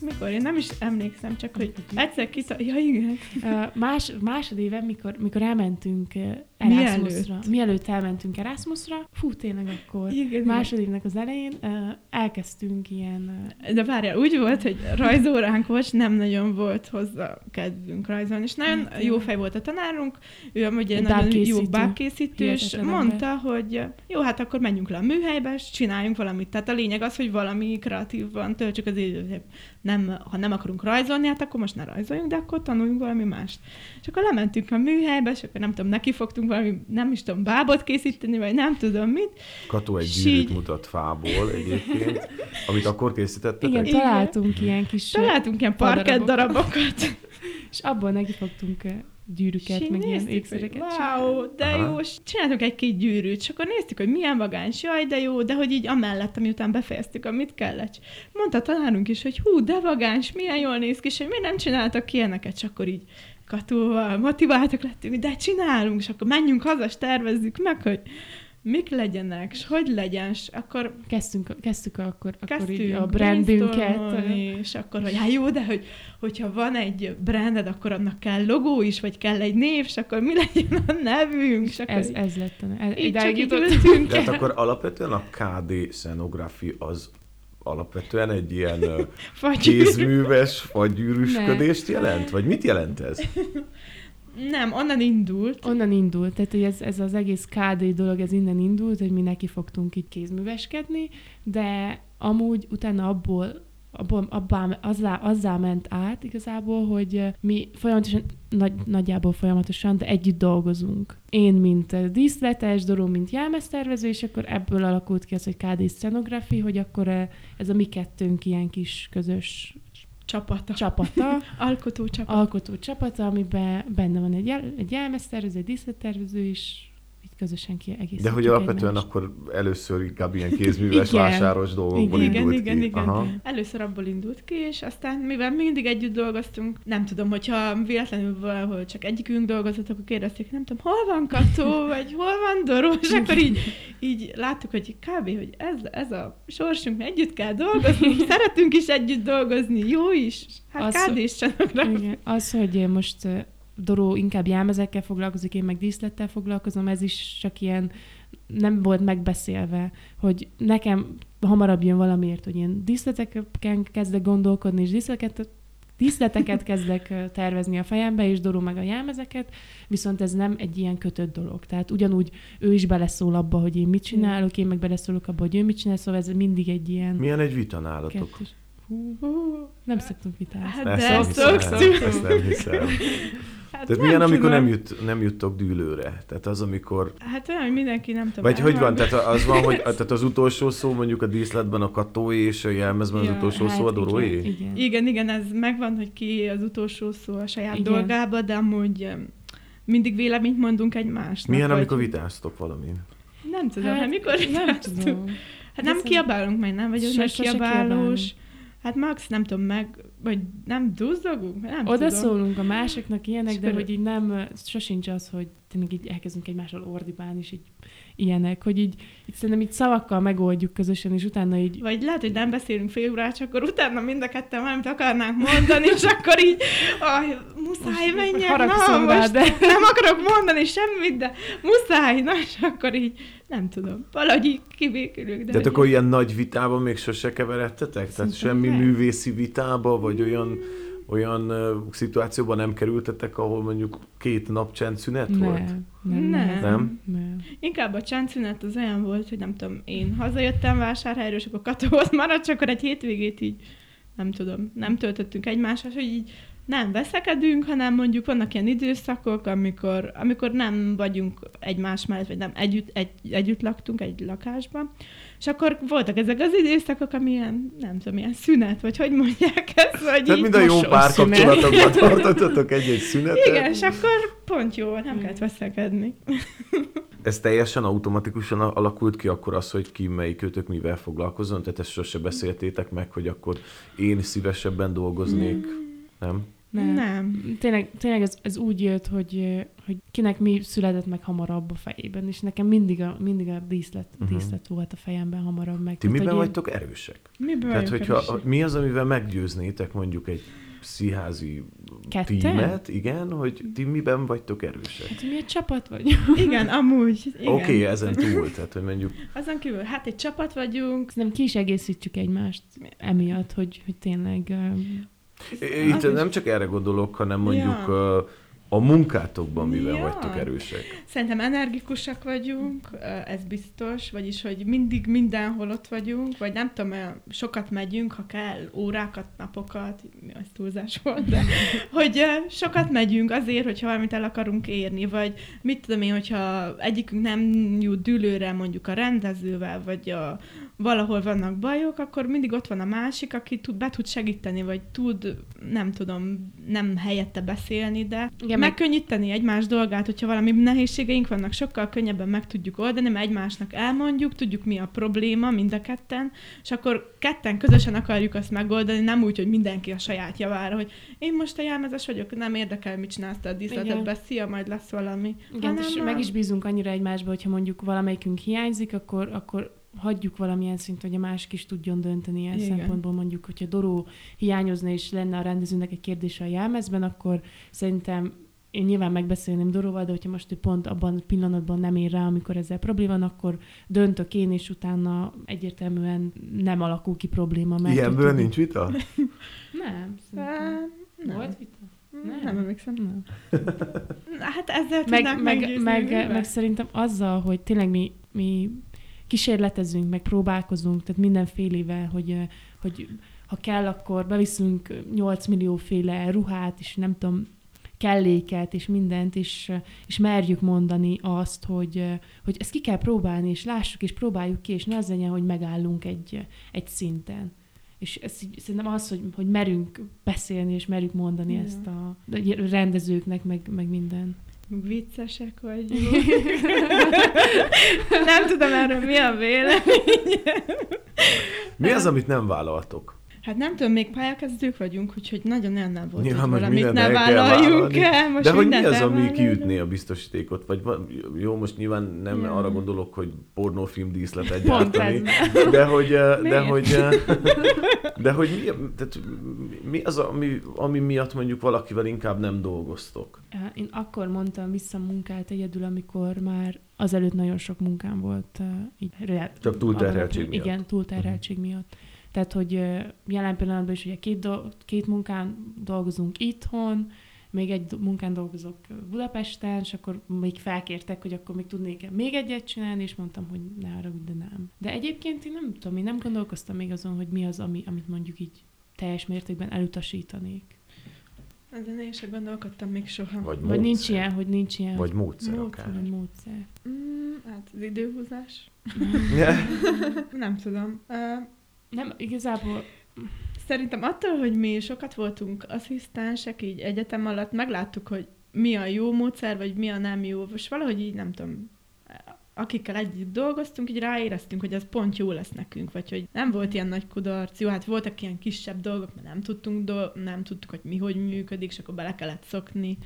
Mikor? Én nem is emlékszem, csak hogy egyszer kisa... Ja, igen. Uh, más, másodéve, mikor, mikor elmentünk Erasmusra. Mielőtt. Mielőtt elmentünk Erasmusra, fú, tényleg akkor igen, másodévnek az elején uh, elkezdtünk ilyen... De várjál, úgy volt, hogy rajzóránk volt, nem nagyon volt hozzá kedvünk rajzolni, és nagyon hát, jó fej volt a tanárunk, ő ugye nagyon jó bábkészítő, és mondta, ember. hogy jó, hát akkor menjünk le a műhelybe, és csináljunk valamit. Tehát a lényeg az, hogy valami kreatívban töltsük az időt. Nem, ha nem akarunk rajzolni, hát akkor most ne rajzoljunk, de akkor tanuljunk valami mást. És akkor lementünk a műhelybe, és akkor nem tudom, neki fogtunk valami, nem is tudom, bábot készíteni, vagy nem tudom mit. Kató egy gyűrűt mutat fából egyébként, amit akkor készítettetek. Igen, találtunk ilyen kis Találtunk ilyen parkett darabokat. [LAUGHS] és abból neki fogtunk gyűrűket, meg ilyen ékszereket. Wow, de Aha. jó, csináltunk egy-két gyűrűt, és akkor néztük, hogy milyen vagáns, jaj, de jó, de hogy így amellett, amiután befejeztük, amit kellett. Mondta tanárunk is, hogy hú, de vagáns, milyen jól néz ki, és hogy mi nem csináltak ilyeneket, és akkor így Katóval motiváltak lettünk, de csinálunk, és akkor menjünk haza, és tervezzük meg, hogy mik legyenek, és hogy legyen, és akkor... Kezdtünk, kezdtük akkor, akkor így a brandünket. És akkor, hogy hát jó, de hogy, hogyha van egy branded, akkor annak kell logó is, vagy kell egy név, és akkor mi legyen a nevünk, és akkor ez, ez lett a ez, így csak így Tehát akkor alapvetően a KD scenography az alapvetően egy ilyen [LAUGHS] kézműves gyűrűsködést jelent? Vagy mit jelent ez? [LAUGHS] Nem, onnan indult. Onnan indult, tehát hogy ez, ez az egész KD dolog, ez innen indult, hogy mi neki fogtunk így kézműveskedni, de amúgy utána abból abból, abbá, azzá, azzá ment át igazából, hogy mi folyamatosan, nagy, nagyjából folyamatosan, de együtt dolgozunk. Én, mint díszletes, Doró, mint jelmeztervező, és akkor ebből alakult ki az, hogy KD Scenography, hogy akkor ez a mi kettőnk ilyen kis közös csapata. Csapata. [LAUGHS] alkotó csapata. Alkotó csapata, amiben benne van egy, jel, egy jelmeztervező, egy díszlettervező is, közösen ki egész. De hogy alapvetően egymást. akkor először inkább ilyen kézműves, igen. vásáros dolgokból igen, indult igen, ki. Igen, igen. Először abból indult ki, és aztán mivel mindig együtt dolgoztunk, nem tudom, hogyha véletlenül valahol csak egyikünk dolgozott, akkor kérdezték, nem tudom, hol van Kató, [LAUGHS] vagy hol van Doró, és akkor így, így láttuk, hogy kb. hogy ez, ez a sorsunk, együtt kell dolgozni, [LAUGHS] szeretünk is együtt dolgozni, jó is. Hát az, kb. is igen, az, hogy most Doró inkább jelmezekkel foglalkozik, én meg díszlettel foglalkozom, ez is csak ilyen nem volt megbeszélve, hogy nekem hamarabb jön valamiért, hogy ilyen díszleteken kezdek gondolkodni, és díszleteket, díszleteket [LAUGHS] kezdek tervezni a fejembe, és Doró meg a jelmezeket, viszont ez nem egy ilyen kötött dolog. Tehát ugyanúgy ő is beleszól abba, hogy én mit csinálok, én meg beleszólok abba, hogy ő mit csinál, szóval ez mindig egy ilyen... Milyen egy vita nálatok? Kettős. Hú, hú, nem szoktunk vitázni. Hát de ezt szoktunk. Ezt nem hiszem. Hát Tehát milyen, amikor nem, jut, nem juttok dűlőre? Tehát az, amikor... Hát olyan, hogy mindenki nem tudom. Vagy hogy van? Tehát az van, hogy [LAUGHS] tehát az utolsó szó mondjuk a díszletben a katói, és a jelmezben az ja, utolsó hát szó a dorói? Igen, igen. igen, igen, ez megvan, hogy ki az utolsó szó a saját igen. dolgába, de amúgy mindig véleményt mondunk egymást. Milyen, vagy... amikor vitáztok valamin? Nem tudom, hát, hát mikor nem tudom. Hát nem kiabálunk meg, nem vagyunk meg kiabálós. Hát max, nem tudom, meg, vagy nem duzzogunk? Nem Oda tudom. szólunk a másoknak ilyenek, de hogy így nem, sosincs az, hogy tényleg így elkezdünk egymással ordibálni, és így ilyenek, hogy így, így szerintem így szavakkal megoldjuk közösen, és utána így... Vagy lehet, hogy nem beszélünk fél órát, akkor utána mind a ketten valamit akarnánk mondani, és akkor így, aj, muszáj menjen, na, most de... nem akarok mondani semmit, de muszáj, na, és akkor így nem tudom, valahogy így kibékülünk. De, de hát akkor ilyen nagy vitában még sose keveredtetek? Tehát semmi nem. művészi vitába, vagy olyan olyan uh, szituációban nem kerültetek, ahol mondjuk két nap csendszünet nem, volt? Nem. Nem. nem. nem. Inkább a csendszünet az olyan volt, hogy nem tudom, én hazajöttem vásárhelyről, és akkor Katóhoz maradt, csak akkor egy hétvégét így nem tudom, nem töltöttünk egymással, hogy így nem veszekedünk, hanem mondjuk vannak ilyen időszakok, amikor, amikor nem vagyunk egymás mellett, vagy nem együtt, egy, együtt laktunk egy lakásban, és akkor voltak ezek az időszakok, ami ilyen, nem tudom, ilyen szünet, vagy hogy mondják ezt, vagy Tehát mind a jó párkapcsolatokban [LAUGHS] tartottatok egy-egy szünetet. Igen, és akkor pont jó, nem kellett veszekedni. [LAUGHS] Ez teljesen automatikusan alakult ki akkor az, hogy ki melyikőtök mivel foglalkozzon? Tehát ezt sose beszéltétek meg, hogy akkor én szívesebben dolgoznék, nem? Nem. Nem. Tényleg, tényleg ez, ez úgy jött, hogy, hogy kinek mi született meg hamarabb a fejében, és nekem mindig a, mindig a díszlet, uh-huh. díszlet volt a fejemben hamarabb meg. Ti miben vagytok én... erősek? Miben Tehát, hogyha erősek? mi az, amivel meggyőznétek mondjuk egy színházi Ketten? tímet, igen, hogy ti miben vagytok erősek? Hát mi egy csapat vagyunk. Igen, amúgy. Oké, okay, ezen túl, tehát hogy mondjuk... Azon kívül, hát egy csapat vagyunk. Nem ki is egészítjük egymást emiatt, hogy, hogy tényleg itt nem csak erre gondolok, hanem mondjuk ja. a munkátokban mivel ja. vagytok erősek. Szerintem energikusak vagyunk, ez biztos, vagyis, hogy mindig mindenhol ott vagyunk, vagy nem tudom, sokat megyünk, ha kell, órákat, napokat, az túlzás volt, de [LAUGHS] hogy sokat megyünk azért, hogyha valamit el akarunk érni, vagy mit tudom én, hogyha egyikünk nem jut dülőre mondjuk a rendezővel, vagy a, valahol vannak bajok, akkor mindig ott van a másik, aki tud, be tud segíteni, vagy tud, nem tudom, nem helyette beszélni, de Igen, megkönnyíteni meg... egymás dolgát, hogyha valami nehézségeink vannak, sokkal könnyebben meg tudjuk oldani, mert egymásnak elmondjuk, tudjuk mi a probléma mind a ketten, és akkor ketten közösen akarjuk azt megoldani, nem úgy, hogy mindenki a saját javára, hogy én most a jelmezes vagyok, nem érdekel, mit csinálsz te a díszletedbe, szia, majd lesz valami. Igen, és meg is bízunk annyira egymásba, hogyha mondjuk valamelyikünk hiányzik, akkor, akkor hagyjuk valamilyen szint, hogy a másik is tudjon dönteni ilyen Igen. szempontból. Mondjuk, hogyha Doró hiányozna és lenne a rendezőnek egy kérdése a jelmezben, akkor szerintem én nyilván megbeszélném Doróval, de hogyha most ő pont abban a pillanatban nem ér rá, amikor ezzel probléma van, akkor döntök én, és utána egyértelműen nem alakul ki probléma. Mert Ilyenből tudjuk... nincs vita? nem, [LAUGHS] szerintem. Nem. Volt vita? Nem, nem emlékszem. Nem. hát ezzel meg, meg, meg, meg, szerintem azzal, hogy tényleg mi, mi kísérletezünk, meg próbálkozunk, tehát mindenfélevel, hogy, hogy ha kell, akkor beviszünk 8 millióféle ruhát, és nem tudom, kelléket, és mindent, és, és merjük mondani azt, hogy, hogy ezt ki kell próbálni, és lássuk, és próbáljuk ki, és ne az legyen, hogy megállunk egy, egy szinten. És ez, szerintem az, hogy, hogy merünk beszélni, és merjük mondani ja. ezt a rendezőknek, meg, meg minden viccesek vagyunk. nem tudom erről mi a vélemény. Mi az, amit nem vállaltok? Hát nem tudom, még pályakezdők vagyunk, úgyhogy nagyon nem volt, Nyilván, hogy valamit ne vállaljunk el. Most De hogy mi az, ami kiütné a biztosítékot? Vagy jó, most nyilván nem ja. arra gondolok, hogy pornófilm díszlet gyártani. De hogy, de hogy, de hogy mi, tehát mi az, ami, ami miatt mondjuk valakivel inkább nem dolgoztok? Én akkor mondtam vissza munkát egyedül, amikor már azelőtt nagyon sok munkám volt. Így, Csak túlterheltség miatt. Igen, túlterheltség uh-huh. miatt. Tehát, hogy jelen pillanatban is ugye két, do- két munkán dolgozunk itthon, még egy munkán dolgozok Budapesten, és akkor még felkértek, hogy akkor még tudnék még egyet csinálni, és mondtam, hogy ne arra, de nem. De egyébként én nem tudom, én nem gondolkoztam még azon, hogy mi az, ami, amit mondjuk így teljes mértékben elutasítanék. De én sem gondolkodtam még soha. Vagy, Vagy nincs ilyen, hogy nincs ilyen. Vagy módszer, módszer akár. Vagy módszer. Mm, hát az időhúzás. [LAUGHS] nem tudom. Uh, nem, igazából... Szerintem attól, hogy mi sokat voltunk asszisztensek így egyetem alatt, megláttuk, hogy mi a jó módszer, vagy mi a nem jó, és valahogy így nem tudom, akikkel együtt dolgoztunk, így ráéreztünk, hogy ez pont jó lesz nekünk, vagy hogy nem volt ilyen nagy kudarc. Jó, hát voltak ilyen kisebb dolgok, mert nem tudtunk, do- nem tudtuk, hogy mi hogy működik, és akkor bele kellett szokni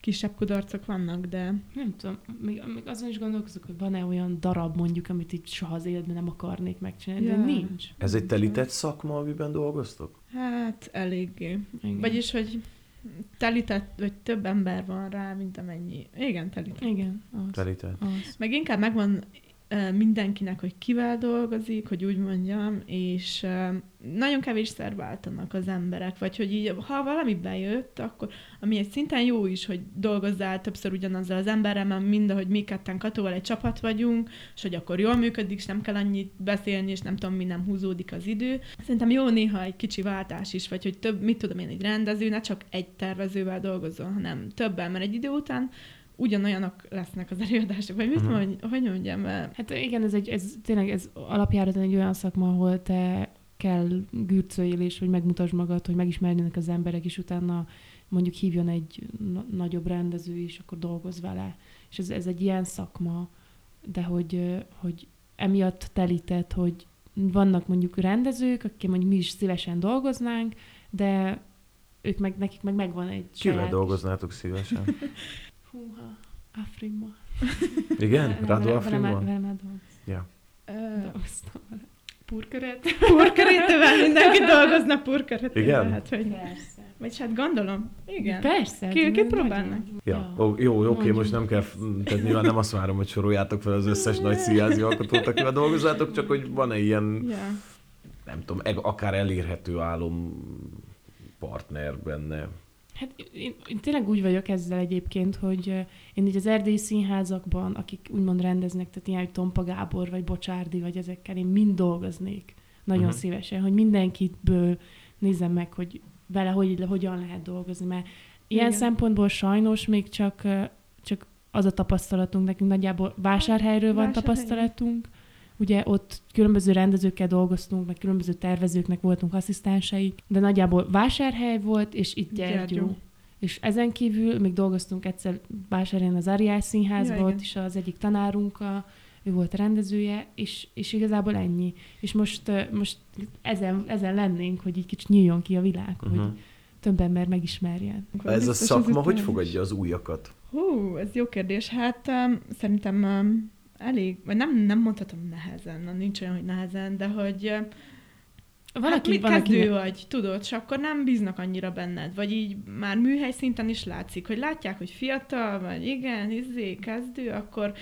kisebb kudarcok vannak, de... Nem tudom, még, még azon is gondolkozok, hogy van-e olyan darab mondjuk, amit itt soha az életben nem akarnék megcsinálni, ja. de nincs. Ez egy telített szakma, amiben dolgoztok? Hát, eléggé. Igen. Vagyis, hogy telített, vagy több ember van rá, mint amennyi. Igen, telített. Igen, az. Telített. Az. Meg inkább megvan mindenkinek, hogy kivel dolgozik, hogy úgy mondjam, és nagyon kevésszer váltanak az emberek, vagy hogy így, ha valami bejött, akkor, ami egy szinten jó is, hogy dolgozzál többször ugyanazzal az emberrel, mert mind, ahogy mi ketten Katóval egy csapat vagyunk, és hogy akkor jól működik, és nem kell annyit beszélni, és nem tudom, mi nem húzódik az idő. Szerintem jó néha egy kicsi váltás is, vagy hogy több, mit tudom én, egy rendező, ne csak egy tervezővel dolgozzon, hanem többel, mert egy idő után ugyanolyanok lesznek az előadások, vagy mit uh-huh. mondj, hogy mondjam el? Hát igen, ez, egy, ez tényleg ez alapjáraton egy olyan szakma, ahol te kell gürcöljél, és hogy megmutasd magad, hogy megismerjenek az emberek, és utána mondjuk hívjon egy na- nagyobb rendező, és akkor dolgoz vele. És ez, ez egy ilyen szakma, de hogy, hogy emiatt telített, hogy vannak mondjuk rendezők, akik mondjuk mi is szívesen dolgoznánk, de ők meg, nekik meg megvan egy Kivel dolgoznátok szívesen? [LAUGHS] Húha, Afrimma. Igen? Radu Afrimma? Velem már Ja. Dolgoztam vele. Purköret. Purköretővel mindenki dolgozna purköretővel. Igen? Hát, hogy... Persze. Vagy hát gondolom. Igen. Persze. Ki, ki próbálnak? Ja. ja. Ó, jó, oké, most nem kell, tehát nyilván nem azt várom, hogy soroljátok fel az összes nagy szíjázi alkotót, akivel dolgozzátok, csak hogy van-e ilyen, ja. nem tudom, akár elérhető álom partner benne. Hát én, én tényleg úgy vagyok ezzel egyébként, hogy én így az erdélyi színházakban, akik úgymond rendeznek, tehát ilyen, hogy Tompa Gábor, vagy Bocsárdi, vagy ezekkel, én mind dolgoznék nagyon uh-huh. szívesen, hogy mindenkitből nézzem meg, hogy vele hogy, hogyan lehet dolgozni, mert ilyen Igen. szempontból sajnos még csak, csak az a tapasztalatunk, nekünk nagyjából vásárhelyről van Vásárhely. tapasztalatunk, Ugye ott különböző rendezőkkel dolgoztunk, meg különböző tervezőknek voltunk asszisztensei, de nagyjából vásárhely volt, és itt Gyergyó. Gyergyó. És ezen kívül még dolgoztunk egyszer vásárhelyen az Ariás Színházban, ja, ott is az egyik tanárunkkal, ő volt a rendezője, és, és igazából ennyi. És most, most ezen, ezen lennénk, hogy így kicsit nyíljon ki a világ, uh-huh. hogy mhm. több ember megismerjen. Ez a szakma hogy fogadja az újakat? Hú, ez jó kérdés. Hát um, szerintem um, elég, vagy nem, nem mondhatom nehezen, na, nincs olyan, hogy nehezen, de hogy van, hát aki, van, kezdő vagy, tudod, és akkor nem bíznak annyira benned, vagy így már műhely szinten is látszik, hogy látják, hogy fiatal vagy, igen, izé, kezdő, akkor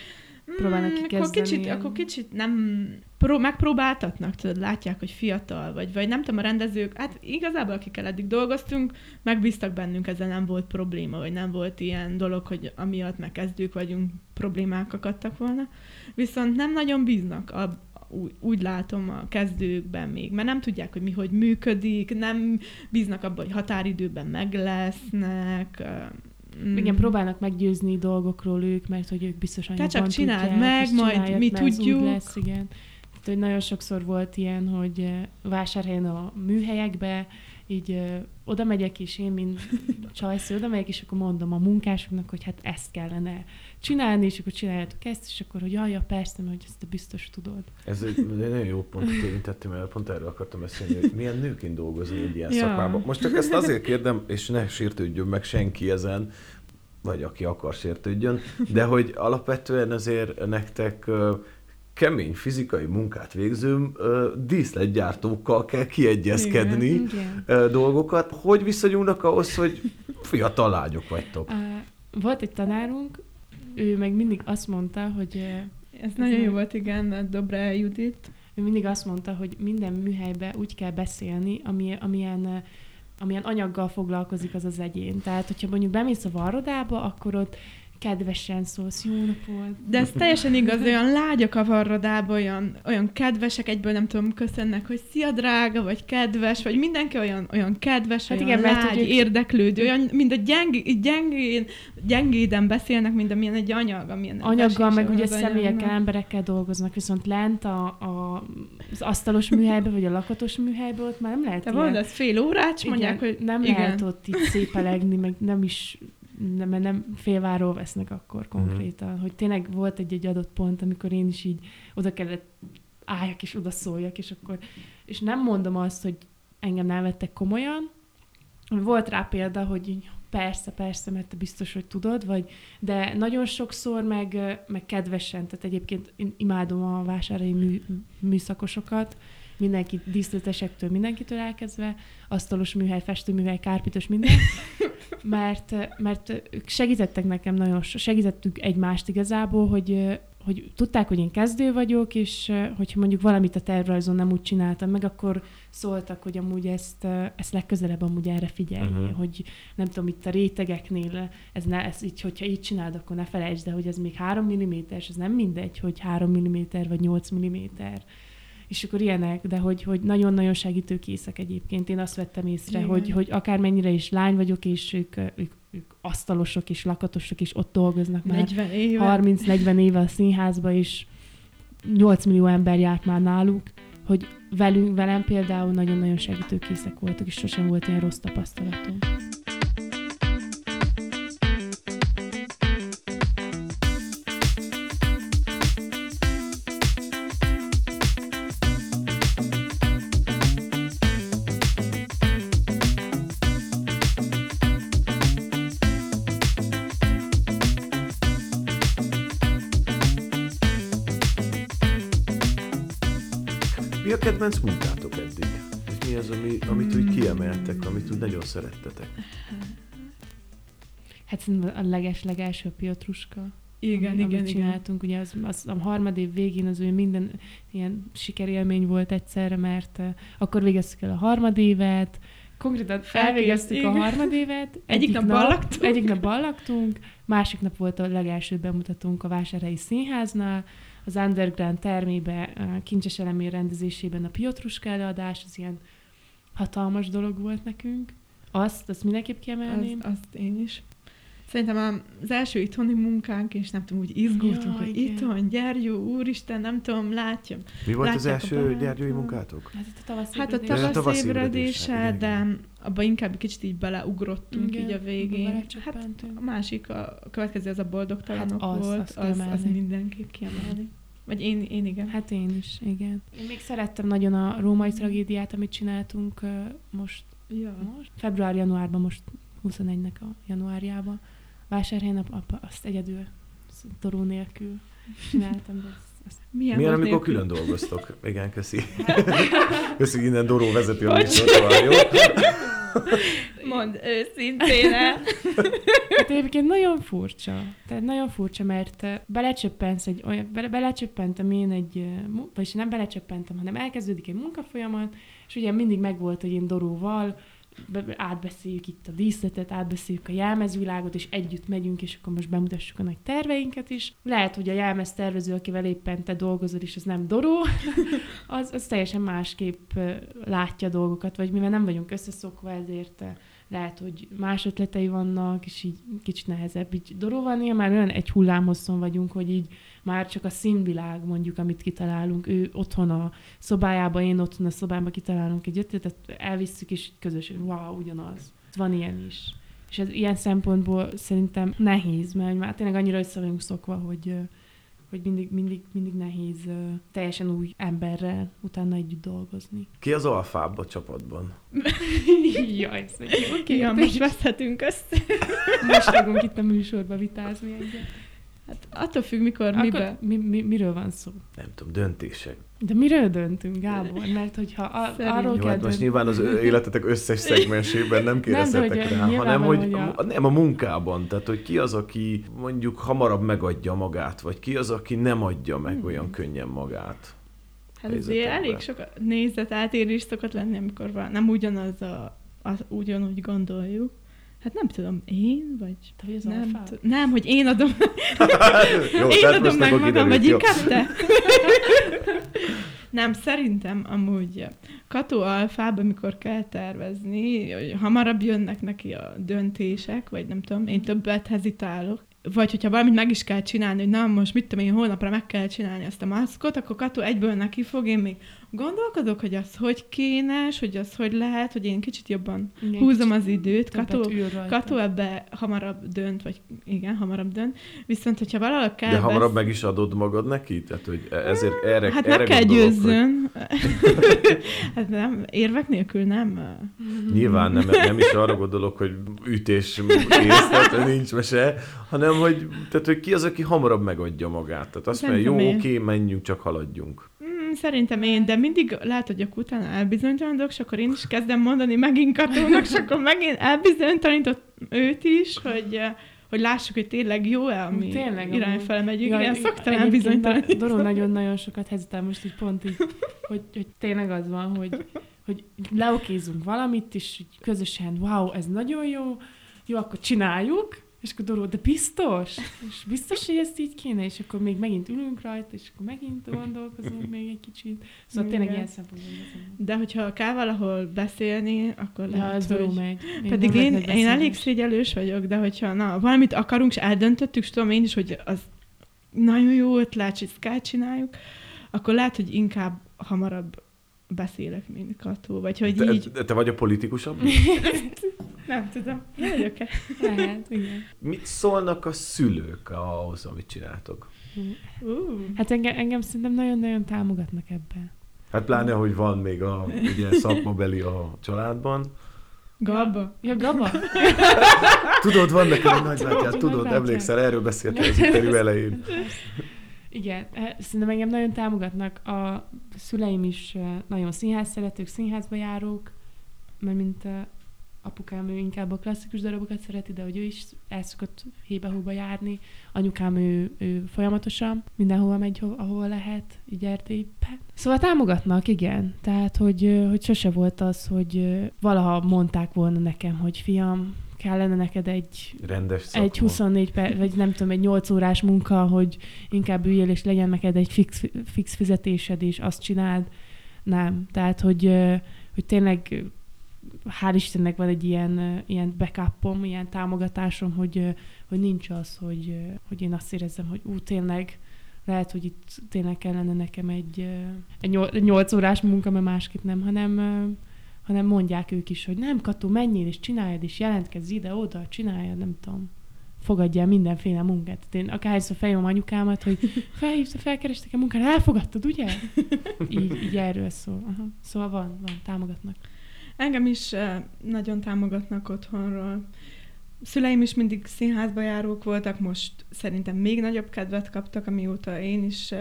próbálnak mm, akkor kicsit, ilyen... akkor kicsit nem pró- megpróbáltatnak, tudod, látják, hogy fiatal vagy, vagy nem tudom, a rendezők, hát igazából akikkel eddig dolgoztunk, megbíztak bennünk, ezzel nem volt probléma, vagy nem volt ilyen dolog, hogy amiatt megkezdők vagyunk, problémák akadtak volna. Viszont nem nagyon bíznak a, úgy, úgy látom a kezdőkben még, mert nem tudják, hogy mi hogy működik, nem bíznak abban, hogy határidőben meg lesznek, Mm. Igen, próbálnak meggyőzni dolgokról ők, mert hogy ők biztosan Tehát csak csináld tudják, meg, majd mi tudjuk. lesz, igen. Tehát, hogy nagyon sokszor volt ilyen, hogy vásárhelyen a műhelyekbe, így oda megyek, és én, mint csajsző, oda megyek, és akkor mondom a munkásoknak, hogy hát ezt kellene csinálni, és akkor csináljátok ezt, és akkor, hogy jaj, ja, persze, mert hogy ezt te biztos tudod. Ez egy nagyon jó pont, hogy érintettem, mert pont erről akartam beszélni, hogy milyen nőként dolgozni egy ilyen ja. szakmában. Most csak ezt azért kérdem, és ne sértődjön meg senki ezen, vagy aki akar sértődjön, de hogy alapvetően azért nektek kemény fizikai munkát végző díszletgyártókkal kell kiegyezkedni igen, igen. dolgokat. Hogy viszonyulnak ahhoz, hogy fiatal lányok vagytok? Volt egy tanárunk, ő meg mindig azt mondta, hogy... Ez, ez nagyon jó volt, igen, Dobre Judit. Ő mindig azt mondta, hogy minden műhelybe úgy kell beszélni, ami, amilyen amilyen anyaggal foglalkozik az az egyén. Tehát, hogyha mondjuk bemész a varrodába, akkor ott kedvesen szólsz, jó napot. De ez teljesen igaz, olyan lágyak a varrodába, olyan, olyan kedvesek, egyből nem tudom, köszönnek, hogy szia drága, vagy kedves, vagy mindenki olyan, olyan kedves, hát olyan igen, lágy, mert, érdeklődő, olyan, mind a gyeng, gyengén, gyengéden beszélnek, mint amilyen egy anyag, amilyen Anyaggal, meg ugye személyekkel, emberekkel dolgoznak, viszont lent a, a, az asztalos műhelybe, vagy a lakatos műhelybe, ott már nem lehet Te mondasz fél órát, igen, mondják, hogy nem igen. lehet ott itt szépelegni, meg nem is nem, mert nem félváról vesznek akkor mhm. konkrétan, uh-huh. hogy tényleg volt egy-egy adott pont, amikor én is így oda kellett álljak és oda szóljak, és akkor, és nem mondom azt, hogy engem nem vettek komolyan, volt rá példa, hogy így, persze, persze, mert te biztos, hogy tudod, vagy, de nagyon sokszor meg, meg kedvesen, tehát egyébként én imádom a vásárai mű, műszakosokat, mindenki díszletesektől, mindenkitől elkezdve, asztalos műhely, festőműhely, kárpitos, minden, [LAUGHS] mert, mert ők segítettek nekem nagyon, segítettük egymást igazából, hogy, hogy tudták, hogy én kezdő vagyok, és hogyha mondjuk valamit a tervrajzon nem úgy csináltam meg, akkor szóltak, hogy amúgy ezt, ezt legközelebb amúgy erre figyelj, uh-huh. hogy nem tudom, itt a rétegeknél, ez, ne, ez így, hogyha így csinálod, akkor ne felejtsd, de hogy ez még 3 mm, ez nem mindegy, hogy 3 mm vagy 8 mm és akkor ilyenek, de hogy, hogy nagyon-nagyon segítőkészek egyébként. Én azt vettem észre, hogy, hogy akármennyire is lány vagyok, és ők, ők, ők asztalosok és lakatosok, és ott dolgoznak már 30-40 éve a színházba, és 8 millió ember járt már náluk, hogy velünk, velem például nagyon-nagyon segítőkészek voltak, és sosem volt ilyen rossz tapasztalatom. Kedvenc munkátok eddig? És mi az, ami, amit úgy kiemeltek, amit úgy nagyon szerettetek? Hát a leges-legelső Piotruska. Igen, ami, igen, amit igen. csináltunk, ugye az, az a harmad év végén az ő minden ilyen sikerélmény volt egyszerre, mert uh, akkor végeztük el a harmad évet, konkrétan elvégeztük a harmad évet. [LAUGHS] Egyik, egyik nap ballaktunk. Egyik nap ballaktunk, másik nap volt a legelső bemutatónk a Vásárhelyi Színháznál, az Underground termébe, Kincses Elemér rendezésében a Piotruska előadás, az ilyen hatalmas dolog volt nekünk. Azt, azt mindenképp kiemelném. Az, azt én is. Szerintem az első itthoni munkánk, és nem tudom, úgy izgultunk, ja, hogy igen. itthon, Gyergyó, úristen, nem tudom, látjam. Mi volt az első gyergyói munkátok? Hát a tavasz Hát a tavasz ébredése, de abban inkább kicsit így beleugrottunk igen, így a végén. Hát a másik, a következő az a boldogtalanok hát az, volt, az, az, az mindenképp kiemelni. Vagy én, én igen. Hát én is, igen. Én még szerettem nagyon a római tragédiát, amit csináltunk most, ja. most, február-januárban, most 21-nek a januárjában. Vásárhelyen apa, azt egyedül, toró nélkül csináltam, de azt milyen, Milyen amikor nélkül? külön dolgoztok? Igen, köszi. [LAUGHS] köszi, innen Doró vezeti a jó? Mond őszintén el. Hát egyébként nagyon furcsa. Tehát nagyon furcsa, mert belecsöppensz egy olyan, bele, belecsöppentem én egy, vagyis nem belecsöppentem, hanem elkezdődik egy munkafolyamat, és ugye mindig megvolt, hogy én Doróval átbeszéljük itt a díszletet, átbeszéljük a jelmezvilágot, és együtt megyünk, és akkor most bemutassuk a nagy terveinket is. Lehet, hogy a jelmez tervező, akivel éppen te dolgozod, és az nem Doró, [LAUGHS] az, az teljesen másképp látja dolgokat, vagy mivel nem vagyunk összeszokva, ezért lehet, hogy más ötletei vannak, és így kicsit nehezebb. Így néha már olyan egy hullámhosszon vagyunk, hogy így már csak a színvilág mondjuk, amit kitalálunk, ő otthon a szobájába, én otthon a szobámba kitalálunk egy ötletet, elvisszük, és közösen, wow, ugyanaz. Van ilyen is. És ez ilyen szempontból szerintem nehéz, mert már tényleg annyira össze vagyunk szokva, hogy hogy mindig, mindig, mindig nehéz uh, teljesen új emberrel utána együtt dolgozni. Ki az alfább a csapatban? [LAUGHS] Jaj, ez egy jó kérdés. Ja, most veszhetünk össze. most fogunk itt a műsorba vitázni egyet. Hát attól függ, mikor, Akkor mibe. Mi, mi, miről van szó? Nem tudom, döntések. De miről döntünk, Gábor? Mert hogyha a, arról Jó, kell hát most nyilván az életetek összes szegmensében nem kérdezhetek rá, hanem hogy, hogy a... nem a munkában. Tehát, hogy ki az, aki mondjuk hamarabb megadja magát, vagy ki az, aki nem adja meg hmm. olyan könnyen magát. Hát azért elég sok nézet átérés szokott lenni, amikor van, nem ugyanaz a, az, ugyanúgy gondoljuk. Hát nem tudom, én, vagy... Te vagy az nem, t- nem, hogy én adom... [LAUGHS] jó, én adom meg magam, vagy inkább te. nem, szerintem amúgy Kató alfában, amikor kell tervezni, hogy hamarabb jönnek neki a döntések, vagy nem tudom, én többet hezitálok, vagy hogyha valamit meg is kell csinálni, hogy na most mit tudom én, holnapra meg kell csinálni ezt a maszkot, akkor Kató egyből neki fog, én még gondolkodok, hogy az hogy kéne, hogy az hogy lehet, hogy én kicsit jobban igen, húzom kicsit az időt. Kató, Kató ebbe hamarabb dönt, vagy igen, hamarabb dönt. Viszont, hogyha valahol kell... De hamarabb meg is adod magad neki? Tehát, hogy e- ezért erre Hát erre meg kell győzzön. Hogy... [LAUGHS] hát nem, érvek nélkül nem. Nyilván nem, nem is arra gondolok, hogy ütés kész, tehát nincs mese, hanem hogy, tehát, hogy ki az, aki hamarabb megadja magát. Tehát azt mondja, jó, oké, menjünk, csak haladjunk. Szerintem én, de mindig látod, hogy utána elbizonytalanodok, és akkor én is kezdem mondani megint Katónak, és akkor megint elbizonytalanított őt is, hogy, hogy lássuk, hogy tényleg jó-e, ami tényleg, irányfele megyünk. Ja, Igen, szoktam bizonytalanítani. Doron nagyon, nagyon sokat hezitál most így pont így, hogy, hogy tényleg az van, hogy, hogy leokézunk valamit, és közösen, wow, ez nagyon jó, jó, akkor csináljuk, és akkor Doró, de biztos? És biztos, hogy ezt így kéne? És akkor még megint ülünk rajta, és akkor megint gondolkozunk még egy kicsit. Szóval tényleg ilyen szempontból. De hogyha kell valahol beszélni, akkor ja, lehet, hogy... megy. Én Pedig én, én elég szégyelős vagyok, de hogyha na, valamit akarunk, és eldöntöttük, és tudom én is, hogy az nagyon jó ötlet, és ezt csináljuk, akkor lehet, hogy inkább hamarabb beszélek, mint Kató, vagy hogy te, így... Te vagy a politikusabb? [LAUGHS] Nem tudom. Nem vagyok-e? Lehet, igen. Mit szólnak a szülők ahhoz, amit csináltok? Uh. Hát engem, engem szerintem nagyon-nagyon támogatnak ebben. Hát pláne, hogy van még a ugye, szakmabeli a családban. Gaba. Ja, Gaba. [LAUGHS] tudod, van nekem egy nagybátyát, tudod, emlékszel, erről beszéltél az interjú elején. Igen, eh, szerintem engem nagyon támogatnak. A szüleim is eh, nagyon színház szeretők, színházba járók, mert mint eh, apukám ő inkább a klasszikus darabokat szereti, de hogy ő is el szokott hébe-hóba járni. Anyukám ő, ő folyamatosan mindenhova megy, ahol lehet, így Erdélybe. Szóval támogatnak, igen. Tehát, hogy, hogy sose volt az, hogy valaha mondták volna nekem, hogy fiam, kellene neked egy, Rendes szakma. egy 24 perc, vagy nem tudom, egy 8 órás munka, hogy inkább üljél, és legyen neked egy fix, fix fizetésed, és azt csináld. Nem. Tehát, hogy, hogy tényleg hál' Istennek van egy ilyen, ilyen backupom, ilyen támogatásom, hogy, hogy nincs az, hogy, hogy én azt érezzem, hogy ú, tényleg lehet, hogy itt tényleg kellene nekem egy, egy 8 órás munka, mert másképp nem, hanem, hanem mondják ők is, hogy nem, Kató, menjél és csináljad, és jelentkezz ide-oda, csináljad, nem tudom fogadjál mindenféle munkát. Én akárhányszor feljom anyukámat, hogy [LAUGHS] felhívta, felkerestek a munkát, elfogadtad, ugye? [LAUGHS] Így, így erről szól. Aha. Szóval van, van, támogatnak. Engem is nagyon támogatnak otthonról. Szüleim is mindig színházba járók voltak, most szerintem még nagyobb kedvet kaptak, amióta én is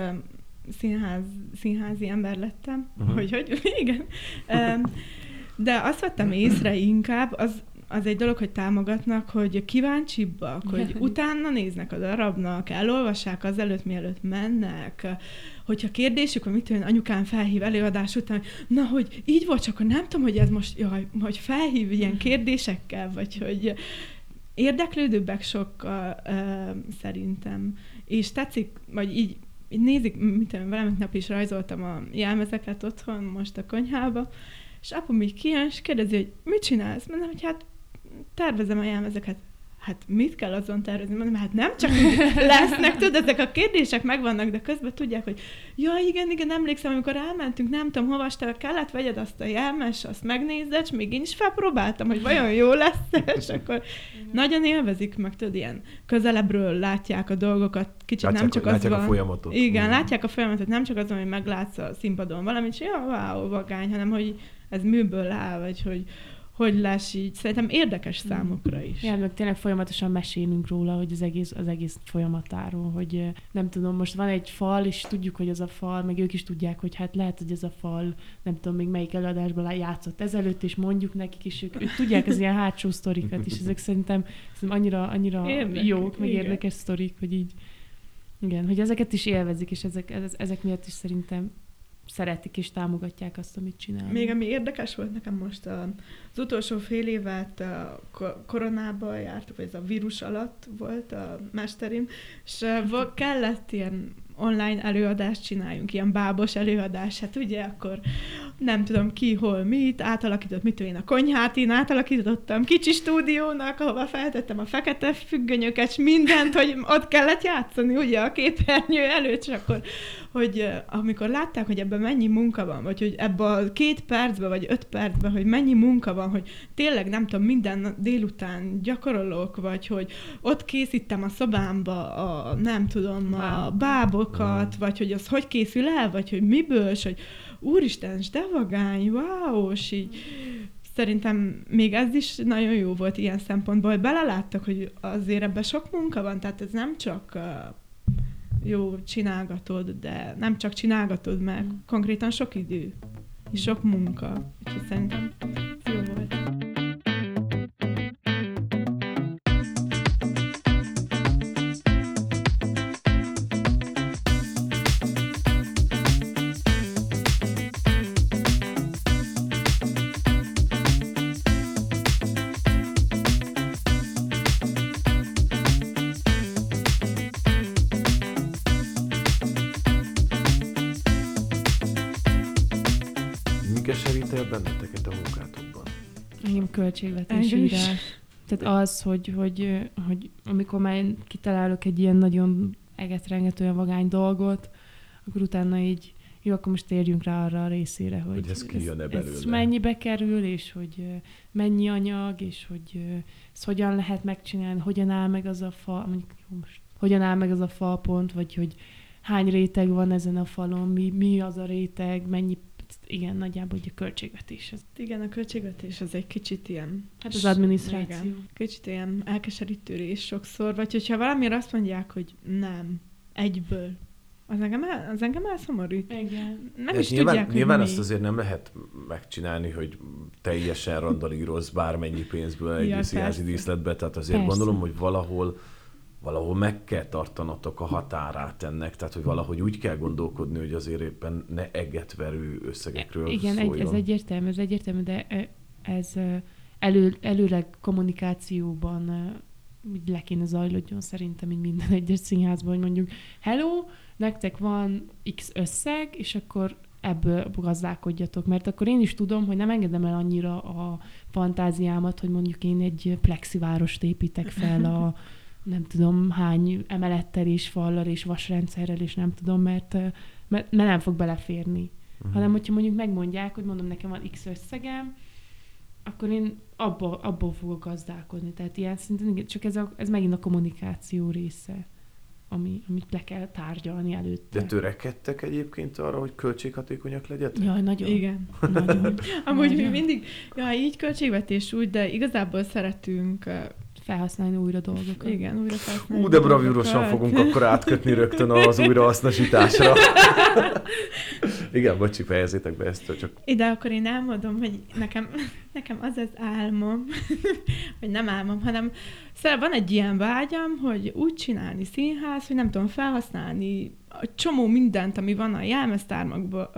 színház, színházi ember lettem. Uh-huh. Hogy, hogy, [LAUGHS] igen. De azt vettem észre inkább, az az egy dolog, hogy támogatnak, hogy kíváncsibbak, hogy utána néznek a darabnak, elolvassák azelőtt, mielőtt mennek. Hogyha kérdésük, hogy mit anyukám felhív előadás után, na, hogy így volt, csak nem tudom, hogy ez most, jaj, hogy felhív ilyen kérdésekkel, vagy hogy érdeklődőbbek sokkal uh, szerintem. És tetszik, vagy így, így nézik, tudom, valamit nap is rajzoltam a jelmezeket otthon, most a konyhába, és apu így kijön, és kérdezi, hogy mit csinálsz? Mondom, hogy hát tervezem a jelmezeket. Hát mit kell azon tervezni? Mondom, hát nem csak lesznek, tudod, ezek a kérdések megvannak, de közben tudják, hogy ja, igen, igen, emlékszem, amikor elmentünk, nem tudom, hova te kellett vegyed azt a jelmes, azt megnézed, és még én is felpróbáltam, hogy vajon jó lesz, és akkor nagyon élvezik, meg tudod, ilyen közelebbről látják a dolgokat, kicsit látják, nem csak az látják van. a folyamatot. Igen, mm. látják a folyamatot, nem csak az, hogy meglátsz a színpadon valamit, és ja, wow, vagány, hanem hogy ez műből áll, vagy hogy hogy lesz így. Szerintem érdekes számukra is. Ja, meg tényleg folyamatosan mesélünk róla, hogy az egész, az egész folyamatáról, hogy nem tudom, most van egy fal, és tudjuk, hogy az a fal, meg ők is tudják, hogy hát lehet, hogy ez a fal, nem tudom még melyik előadásban játszott ezelőtt, és mondjuk nekik, és ők, ők tudják az ilyen hátsó sztorikat, és ezek szerintem, szerintem annyira, annyira Érdekes, jók, meg igen. érdekes sztorik, hogy így igen, hogy ezeket is élvezik, és ezek, ezek miatt is szerintem szeretik és támogatják azt, amit csinál. Még ami érdekes volt nekem most, az utolsó fél évet koronában jártuk, vagy ez a vírus alatt volt a mesterim, és kellett ilyen online előadást csináljunk, ilyen bábos előadás, hát ugye akkor nem tudom ki, hol, mit, átalakított, mit én a konyhát, én átalakítottam kicsi stúdiónak, ahova feltettem a fekete függönyöket, és mindent, hogy ott kellett játszani, ugye a képernyő előtt, és akkor, hogy amikor látták, hogy ebben mennyi munka van, vagy hogy ebben a két percben, vagy öt percben, hogy mennyi munka van, hogy tényleg nem tudom, minden délután gyakorolok, vagy hogy ott készítem a szobámba a, nem tudom, a bábokat, vagy hogy az hogy készül el, vagy hogy miből, és hogy úristen, de vagány, wow, és így szerintem még ez is nagyon jó volt ilyen szempontból, hogy beleláttak, hogy azért ebben sok munka van, tehát ez nem csak jó, csinálgatod, de nem csak csinálgatod, mert konkrétan sok idő és sok munka. Úgyhogy szerintem jó volt. Engem költségvetés írás. Tehát az, hogy, hogy, hogy amikor már kitalálok egy ilyen nagyon egetrengetően vagány dolgot, akkor utána így jó, akkor most térjünk rá arra a részére, hogy, hogy ez, kijön ez, belőle. ez mennyibe kerül, és hogy mennyi anyag, és hogy ezt hogyan lehet megcsinálni, hogyan áll meg az a fa, mondjuk jó, most hogyan áll meg az a falpont, vagy hogy hány réteg van ezen a falon, mi, mi az a réteg, mennyi igen, nagyjából hogy a költségvetés. Az... Igen, a költségvetés az egy kicsit ilyen... Hát az adminisztráció. Igen, kicsit ilyen elkeserítő rész sokszor, vagy hogyha valamire azt mondják, hogy nem, egyből, az engem, el, az engem elszomorít. Igen. Nem is nyilván, tudják, Nyilván mi. azt azért nem lehet megcsinálni, hogy teljesen randalíroz bármennyi pénzből egy ja, színházi díszletbe, tehát azért persze. gondolom, hogy valahol valahol meg kell tartanatok a határát ennek, tehát hogy valahogy úgy kell gondolkodni, hogy azért éppen ne egetverő összegekről Igen, szóljon. Egy, ez egyértelmű, ez egyértelmű, de ez elő, előleg kommunikációban úgy le kéne zajlódjon szerintem, mint minden egyes színházban, hogy mondjuk hello, nektek van X összeg, és akkor ebből gazdálkodjatok, mert akkor én is tudom, hogy nem engedem el annyira a fantáziámat, hogy mondjuk én egy plexivárost építek fel a [LAUGHS] nem tudom hány emelettel és fallal és vasrendszerrel, és nem tudom, mert, mert, mert nem fog beleférni. Uh-huh. Hanem, hogyha mondjuk megmondják, hogy mondom, nekem van X összegem, akkor én abba, abból fogok gazdálkodni. Tehát ilyen szinten, csak ez, a, ez megint a kommunikáció része, ami, amit le kell tárgyalni előtte. De törekedtek egyébként arra, hogy költséghatékonyak legyetek? Jaj, nagyon. Igen. Nagyon. [LAUGHS] Amúgy nagyon. mi mindig, ja, így költségvetés úgy, de igazából szeretünk felhasználni újra dolgokat. Igen, újra felhasználni. Ú, de bravúrosan fogunk akkor átkötni rögtön az újrahasznosításra. [LAUGHS] Igen, bocsi, fejezzétek be ezt, csak... Ide akkor én elmondom, hogy nekem, nekem az az álmom, [LAUGHS] hogy nem álmom, hanem szóval van egy ilyen vágyam, hogy úgy csinálni színház, hogy nem tudom felhasználni a csomó mindent, ami van a jelmeztármakban,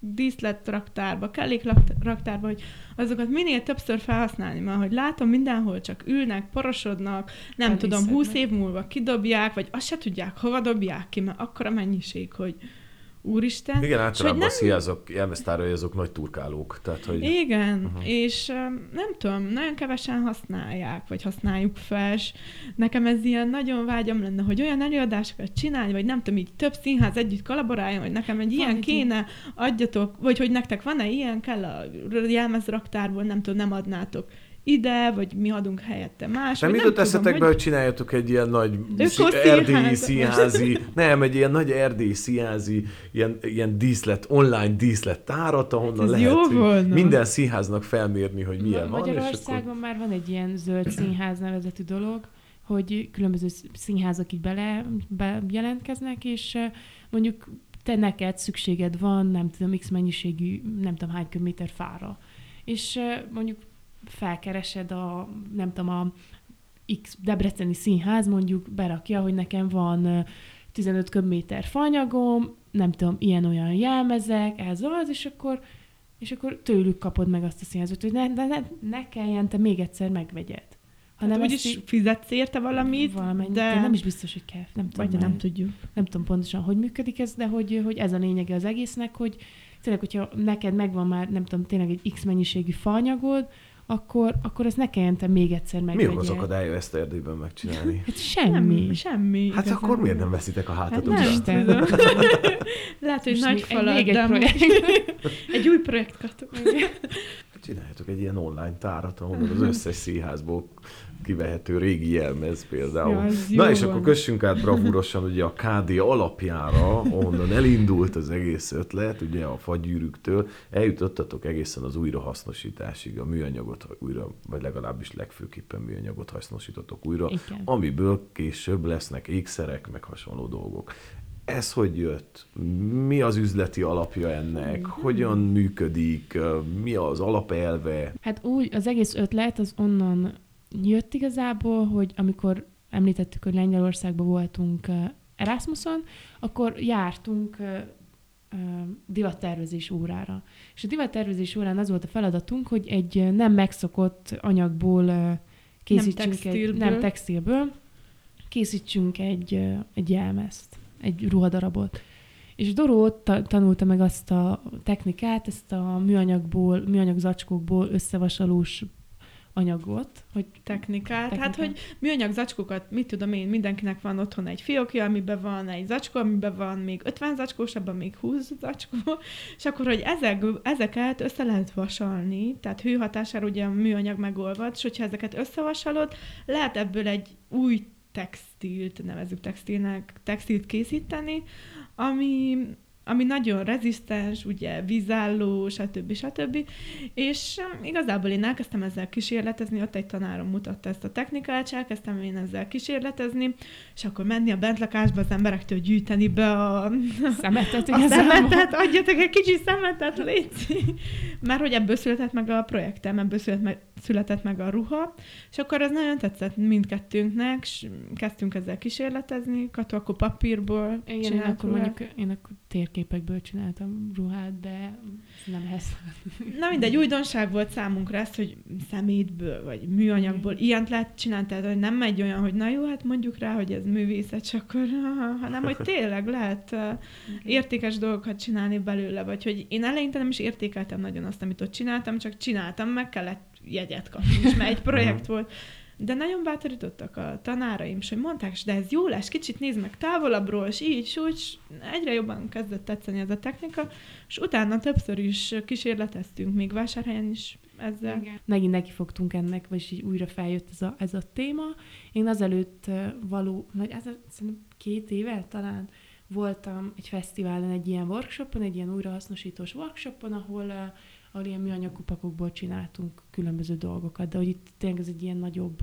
díszletraktárba, kellékraktárba, hogy azokat minél többször felhasználni, mert hogy látom mindenhol csak ülnek, porosodnak, nem tudom, húsz év múlva kidobják, vagy azt se tudják, hova dobják ki, mert akkora mennyiség, hogy úristen. Igen, általában nem... a jelmeztárai azok nagy turkálók. Tehát, hogy... Igen, uh-huh. és nem tudom, nagyon kevesen használják, vagy használjuk fel, és nekem ez ilyen nagyon vágyam lenne, hogy olyan előadásokat csinálni, vagy nem tudom, így több színház együtt kollaboráljon, vagy nekem egy van ilyen egy kéne, adjatok, vagy hogy nektek van-e ilyen, kell a jelmezraktárból, nem tudom, nem adnátok ide, vagy mi adunk helyette más. Nem jutott eszetekbe, hogy... hogy csináljatok egy ilyen nagy szí- erdélyi színházi, nem, egy ilyen nagy erdélyi színházi, ilyen, ilyen díszlet, online díszlet tárat, ahonnan Ez lehet jó volna. minden színháznak felmérni, hogy milyen Ma- van. Magyarországon akkor... már van egy ilyen zöld színház nevezetű dolog, hogy különböző színházak így bele, bejelentkeznek, és mondjuk te neked szükséged van, nem tudom, x mennyiségű, nem tudom hány köbméter fára. És mondjuk felkeresed a, nem tudom, a X Debreceni színház mondjuk berakja, hogy nekem van 15 köbméter fanyagom, nem tudom, ilyen-olyan jelmezek, ez az, és akkor, és akkor tőlük kapod meg azt a színházat, hogy ne, ne, ne, ne kelljen te még egyszer megvegyed. Hanem hát úgyis fizetsz érte valamit, valamennyi, de... de... nem is biztos, hogy kell. Nem tudom, Vagy nem tudjuk. Nem tudom pontosan, hogy működik ez, de hogy, hogy ez a lényege az egésznek, hogy tényleg, hogyha neked megvan már, nem tudom, tényleg egy X mennyiségű fanyagod, akkor, akkor ez ne kelljen te még egyszer meg. Mi az akadálya ezt Erdélyben megcsinálni? Hát semmi. Nem, semmi. Hát igazán. akkor miért nem veszitek a hátadokra? Hát nem [LAUGHS] Lehet, hogy nagy falat, egy, de projekt. [LAUGHS] egy új projekt kaptuk. Csináljátok egy ilyen online tárat, ahol az összes színházból kivehető régi jelmez például. Ja, Na és van. akkor kössünk át bravúrosan ugye a KD alapjára, [LAUGHS] ahonnan elindult az egész ötlet, ugye a fagyűrűktől, eljutottatok egészen az újrahasznosításig, a műanyagot újra, vagy legalábbis legfőképpen műanyagot hasznosítotok újra, Igen. amiből később lesznek ékszerek, meg hasonló dolgok. Ez hogy jött? Mi az üzleti alapja ennek? Hogyan működik? Mi az alapelve? Hát úgy, az egész ötlet az onnan jött igazából, hogy amikor említettük, hogy Lengyelországban voltunk Erasmuson, akkor jártunk divattervezés órára. És a divattervezés órán az volt a feladatunk, hogy egy nem megszokott anyagból készítsünk nem textilből. egy nem textilből, készítsünk egy, egy jelmezt, egy ruhadarabot. És Doró ta- tanulta meg azt a technikát, ezt a műanyagból, műanyag zacskókból összevasalós anyagot, hogy technikát. Technika. Hát, hogy műanyag zacskókat, mit tudom én, mindenkinek van otthon egy fiókja, amiben van egy zacskó, amiben van még 50 zacskós, abban még 20 zacskó, és akkor, hogy ezek, ezeket össze lehet vasalni, tehát hőhatására ugye a műanyag megolvad, és hogyha ezeket összevasalod, lehet ebből egy új textilt, nevezük textilnek, textilt készíteni, ami ami nagyon rezisztens, ugye vízálló, stb. stb. És um, igazából én elkezdtem ezzel kísérletezni, ott egy tanárom mutatta ezt a technikát, és elkezdtem én ezzel kísérletezni, és akkor menni a bentlakásba az emberektől gyűjteni be a szemetet, a szemetet, adjatok egy kicsi szemetet, légy. Mert hogy ebből született meg a projektem, ebből született meg, született meg a ruha, és akkor ez nagyon tetszett mindkettőnknek, és kezdtünk ezzel kísérletezni, Katu akkor papírból Igen, én akkor mondjuk, én akkor térképekből csináltam ruhát, de nem ez. Na mindegy, újdonság volt számunkra ez, hogy szemétből, vagy műanyagból ilyent lehet csinálni, tehát hogy nem megy olyan, hogy na jó, hát mondjuk rá, hogy ez művészet, csak akkor, [LAUGHS] hanem hogy tényleg lehet értékes dolgokat csinálni belőle, vagy hogy én eleinte nem is értékeltem nagyon azt, amit ott csináltam, csak csináltam, meg kellett jegyet kapni, és mert egy projekt volt. De nagyon bátorítottak a tanáraim, és hogy mondták, de ez jó lesz, kicsit nézd meg távolabbról, és így, és úgy, egyre jobban kezdett tetszeni ez a technika, és utána többször is kísérleteztünk, még vásárhelyen is ezzel. Igen. Megint neki fogtunk ennek, vagyis így újra feljött ez a, ez a téma. Én azelőtt való, vagy ez szerintem két éve talán voltam egy fesztiválon, egy ilyen workshopon, egy ilyen újrahasznosítós workshopon, ahol ahol ilyen műanyag kupakokból csináltunk különböző dolgokat, de hogy itt tényleg ez egy ilyen nagyobb,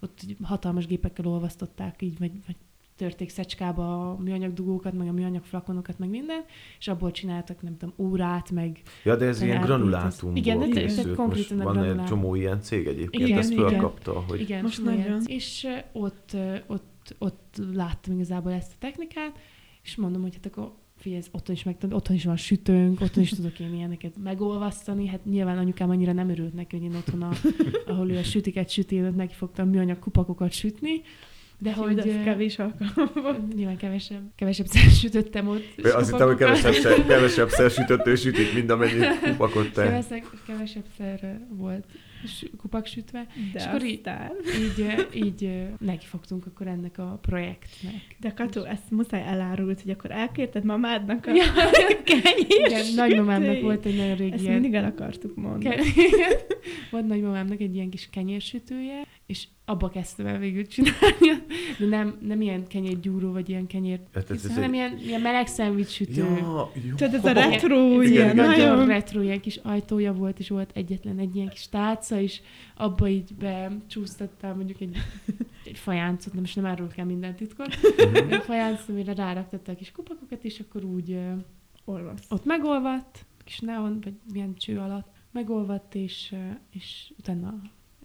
ott hatalmas gépekkel olvasztották így, vagy, vagy törték szecskába a műanyag dugókat, meg a műanyag flakonokat, meg minden, és abból csináltak, nem tudom, órát, meg... Ja, de ez ilyen granulátumból Igen, de készült. konkrétan Most van egy csomó ilyen cég egyébként, igen, ezt fölkapta, igen. hogy... Igen, most nagyon. És ott, ott, ott láttam igazából ezt a technikát, és mondom, hogy hát akkor figyelj, otthon is, meg, otthon is van sütőnk, otthon is tudok én ilyeneket megolvasztani. Hát nyilván anyukám annyira nem örült neki, hogy én otthon, a, ahol ő a sütiket süti, ott neki fogtam műanyag kupakokat sütni. De hogy... Ez kevés alkalom Nyilván kevesebb, kevesebb szer sütöttem ott. Azt hittem, hogy kevesebb, kevesebb szer sütött ő sütik, mint amennyit kupakot te. Kevesebb, kevesebb szer volt kupak sütve. De és akkor így, így, így neki fogtunk akkor ennek a projektnek. De Kató, ezt muszáj elárult, hogy akkor elkérted mamádnak a ja, kenyér Igen, nagymamámnak volt egy nagyon régi Ezt mindig el akartuk mondani. [LAUGHS] volt nagymamámnak egy ilyen kis kenyérsütője, és abba kezdtem el végül csinálni, [LAUGHS] de nem, nem ilyen kenyérgyúró, vagy ilyen kenyér, hát ez, ez hanem egy... ilyen, ilyen meleg szendvics sütő. Ja, Tudod, ez a [LAUGHS] retro, ilyen, ilyen nagyon, nagyon retro, ilyen kis ajtója volt, és volt egyetlen egy ilyen kis tálca, és abba így becsúsztattál mondjuk egy, [LAUGHS] egy fajáncot, nem is nem árul kell minden titkot, mhm. egy fajáncot, amire ráraktattál a kis kupakokat, és akkor úgy Olvasz. ott megolvadt, kis neon, vagy milyen cső alatt, megolvadt, és, és utána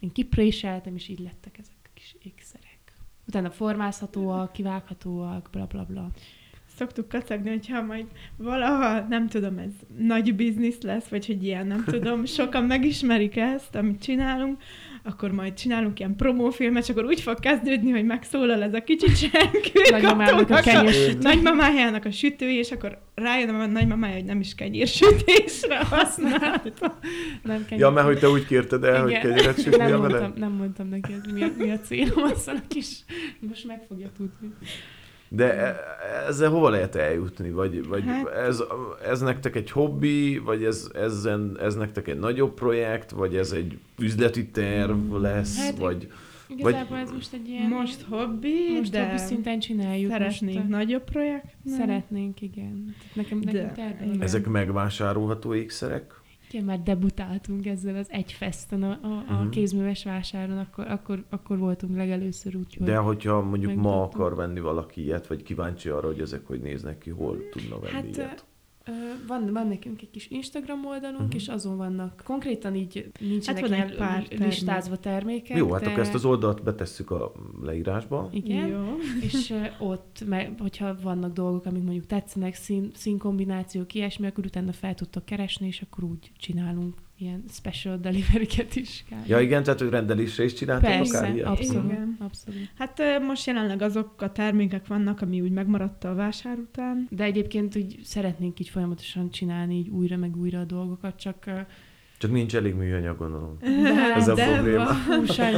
én kipréseltem, és így lettek ezek a kis ékszerek. Utána formázhatóak, kivághatóak, bla bla bla szoktuk kacagni, hogyha majd valaha, nem tudom, ez nagy biznisz lesz, vagy hogy ilyen, nem tudom, [LAUGHS] sokan megismerik ezt, amit csinálunk, akkor majd csinálunk ilyen promófilmet, és akkor úgy fog kezdődni, hogy megszólal ez a kicsi csenkő. [LAUGHS] Nagymamának a kenyérsütő. Nagymamájának a sütője, és akkor rájön a nagymamája, hogy nem is kenyérsütésre [LAUGHS] használta. nem kenyér. Ja, mert hogy te úgy kérted el, Igen. hogy kenyéret sütni nem, mondtam, nem mondtam neki, hogy mi a, mi a célom, aztán a kis, most meg fogja tudni. De ezzel hova lehet eljutni? Vagy, vagy hát... ez, ez nektek egy hobbi, vagy ez, ezen, ez nektek egy nagyobb projekt, vagy ez egy üzleti terv lesz, hát, vagy... Igazából vagy... ez most egy ilyen... Most hobbi, most de hobbi szinten csináljuk. Szeretnénk most, nagyobb projekt? Szeretnénk, igen. Nekem, nekem de, Ezek megvásárolható ékszerek? Igen, már debutáltunk ezzel az egy festen a, a, a uh-huh. kézműves vásáron, akkor, akkor, akkor voltunk legelőször úgy, De hogyha mondjuk ma akar venni valaki ilyet, vagy kíváncsi arra, hogy ezek hogy néznek ki, hol tudna venni hát, ilyet? Van, van nekünk egy kis Instagram oldalunk, uh-huh. és azon vannak konkrétan így nincsenek hát van egy pár listázva termékek. Jó, hát de... akkor ezt az oldalt betesszük a leírásba. Igen, Jó. és ott, mert, hogyha vannak dolgok, amik mondjuk tetszenek, szín, színkombinációk, ilyesmi, akkor utána fel tudtok keresni, és akkor úgy csinálunk ilyen special delivery-ket is. Kb. Ja igen, tehát hogy rendelésre is csináltam Persze, akár ilyet? abszolút, igen. abszolút. Hát most jelenleg azok a termékek vannak, ami úgy megmaradt a vásár után. De egyébként úgy szeretnénk így folyamatosan csinálni így újra meg újra a dolgokat, csak csak nincs elég műanyag, gondolom. De, Ez a de probléma.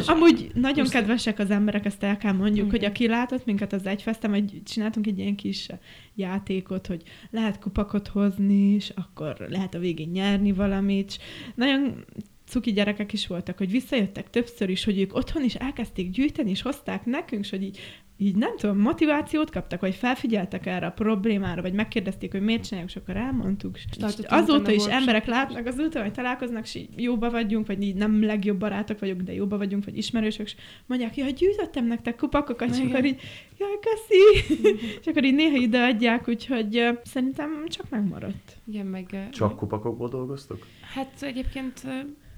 Amúgy nagyon kedvesek az emberek, ezt el kell mondjuk, Igen. hogy aki látott minket az egyfesztem, hogy csináltunk egy ilyen kis játékot, hogy lehet kupakot hozni, és akkor lehet a végén nyerni valamit. Nagyon cuki gyerekek is voltak, hogy visszajöttek többször is, hogy ők otthon is elkezdték gyűjteni, és hozták nekünk, és hogy így így nem tudom, motivációt kaptak, vagy felfigyeltek erre a problémára, vagy megkérdezték, hogy miért csináljuk, és akkor elmondtuk. És azóta is emberek látnak az úton, hogy találkoznak, és így jóba vagyunk, vagy így nem legjobb barátok vagyunk, de jóba vagyunk, vagy ismerősök, és mondják, hogy gyűjtöttem nektek kupakokat, és akkor így, jaj, köszi! [LAUGHS] és akkor így néha ide adják, úgyhogy uh, szerintem csak megmaradt. Igen, meg... Csak kupakokból dolgoztok? Hát egyébként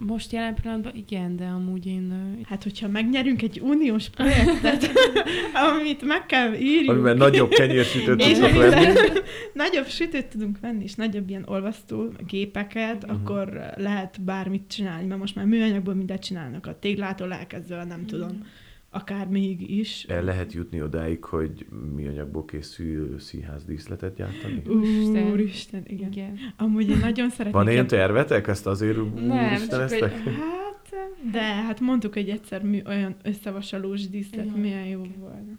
most jelen pillanatban igen, de amúgy én... Hát, hogyha megnyerünk egy uniós projektet, [LAUGHS] amit meg kell írjunk. Amiben nagyobb kenyérsütőt tudunk venni. [LAUGHS] nagyobb sütőt tudunk venni, és nagyobb ilyen olvasztó gépeket, uh-huh. akkor lehet bármit csinálni, mert most már műanyagból mindent csinálnak, a téglától elkezdve, nem uh-huh. tudom akár még is. El lehet jutni odáig, hogy mi anyagból készül színház díszletet gyártani? Úristen, Úristen igen. igen. Amúgy én nagyon szeretnék... Van ilyen tervetek? Ezt azért Nem, úristen Egy... Hát, de hát mondtuk, hogy egyszer mi olyan összevasalós díszlet igen. milyen jó igen. volna.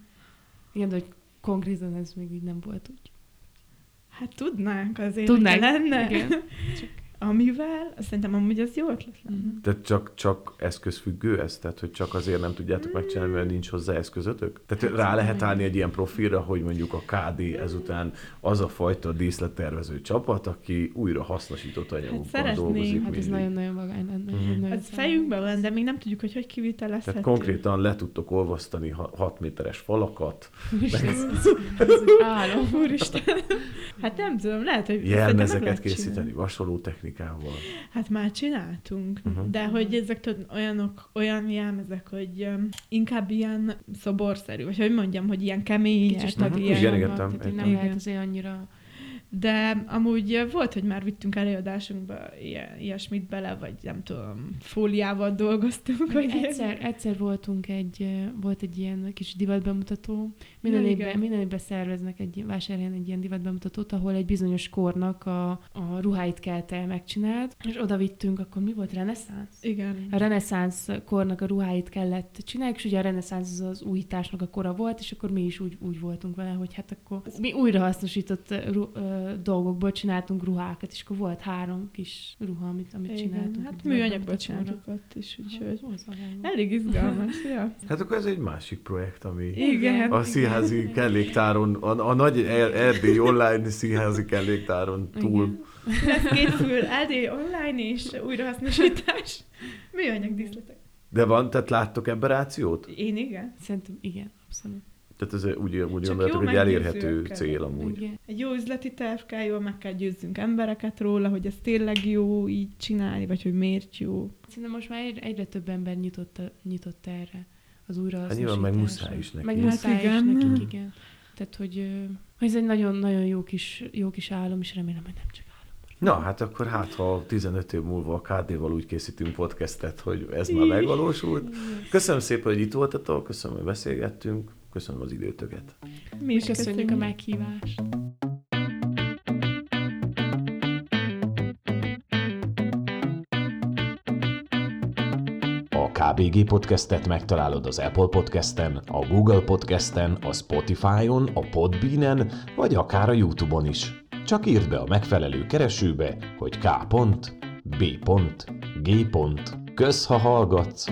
Igen, de hogy konkrétan ez még így nem volt úgy. Hát tudnánk azért, Tudnánk, lenne. Igen. [LAUGHS] Csak amivel, szerintem amúgy az jó ötlet lenne. Mm. Tehát csak, csak eszközfüggő ez? Tehát, hogy csak azért nem tudjátok megcsinálni, mert nincs hozzá eszközötök? Tehát hát rá lehet állni egy ilyen profilra, hogy mondjuk a KD ezután az a fajta díszlettervező csapat, aki újra hasznosított anyagokban hát dolgozik. Hát ez nagyon-nagyon vagány lenne. Mm-hmm. Ez fejünkben van, de még nem tudjuk, hogy hogy kivitelezhető. Tehát konkrétan le tudtok olvasztani 6 méteres falakat. Álom. Úristen. Hát nem tudom, lehet, hogy jelmezeket készíteni, vasoló technikát technikával? Hát már csináltunk, uh-huh. de hogy ezek tudod, olyanok, olyan jelmezek, hogy um, inkább ilyen szoborszerű, vagy hogy mondjam, hogy ilyen kemény, uh-huh. ilyen, igen, tehát nem lehet azért annyira de amúgy volt, hogy már vittünk előadásunkba ilyesmit bele, vagy nem tudom, fóliával dolgoztunk. Vagy egyszer, ilyen. egyszer voltunk egy, volt egy ilyen kis divatbemutató. Minden, évben, minden évben szerveznek egy vásárhelyen egy ilyen divatbemutatót, ahol egy bizonyos kornak a, a ruháit kellett el megcsinált, és oda vittünk, akkor mi volt? Reneszánsz? Igen. A reneszánsz kornak a ruháit kellett csinálni, és ugye a reneszánsz az, az újításnak a kora volt, és akkor mi is úgy, úgy voltunk vele, hogy hát akkor mi újra hasznosított dolgokból csináltunk ruhákat, és akkor volt három kis ruha, amit, amit Igen, csináltunk. Hát műanyagból csináltuk ott is, úgyhogy elég izgalmas, ja. Hát akkor ez egy másik projekt, ami Igen. a színházi kelléktáron, a, a nagy er- Erdély online színházi kelléktáron túl. Igen. Lesz két fül, Erdély online és újrahasznosítás. Műanyag díszletek. De van, tehát láttok ebbe rációt? Én igen. Szerintem igen, abszolút. Tehát ez úgy, úgy gondoltuk, hogy elérhető cél amúgy. Igen. Egy jó üzleti terv kell, jól meg kell győzzünk embereket róla, hogy ez tényleg jó így csinálni, vagy hogy miért jó. Szerintem most már egyre több ember nyitott, nyitott erre az újra Hát nyilván meg muszáj is neki. Meg muszáj hát igen. is nekik, igen. Tehát, hogy, hogy ez egy nagyon-nagyon jó kis, jó kis álom, és remélem, hogy nem csak Na, hát akkor hát, ha 15 év múlva a KD-val úgy készítünk podcastet, hogy ez már megvalósult. Köszönöm szépen, hogy itt voltatok, köszönöm, hogy beszélgettünk. Köszönöm az időtöket. Mi is köszönjük, köszönjük a meghívást. A KBG podcastet megtalálod az Apple podcasten, a Google podcasten, a Spotify-on, a Podbean-en, vagy akár a YouTube-on is. Csak írd be a megfelelő keresőbe, hogy K. B. G. Kösz, ha hallgatsz!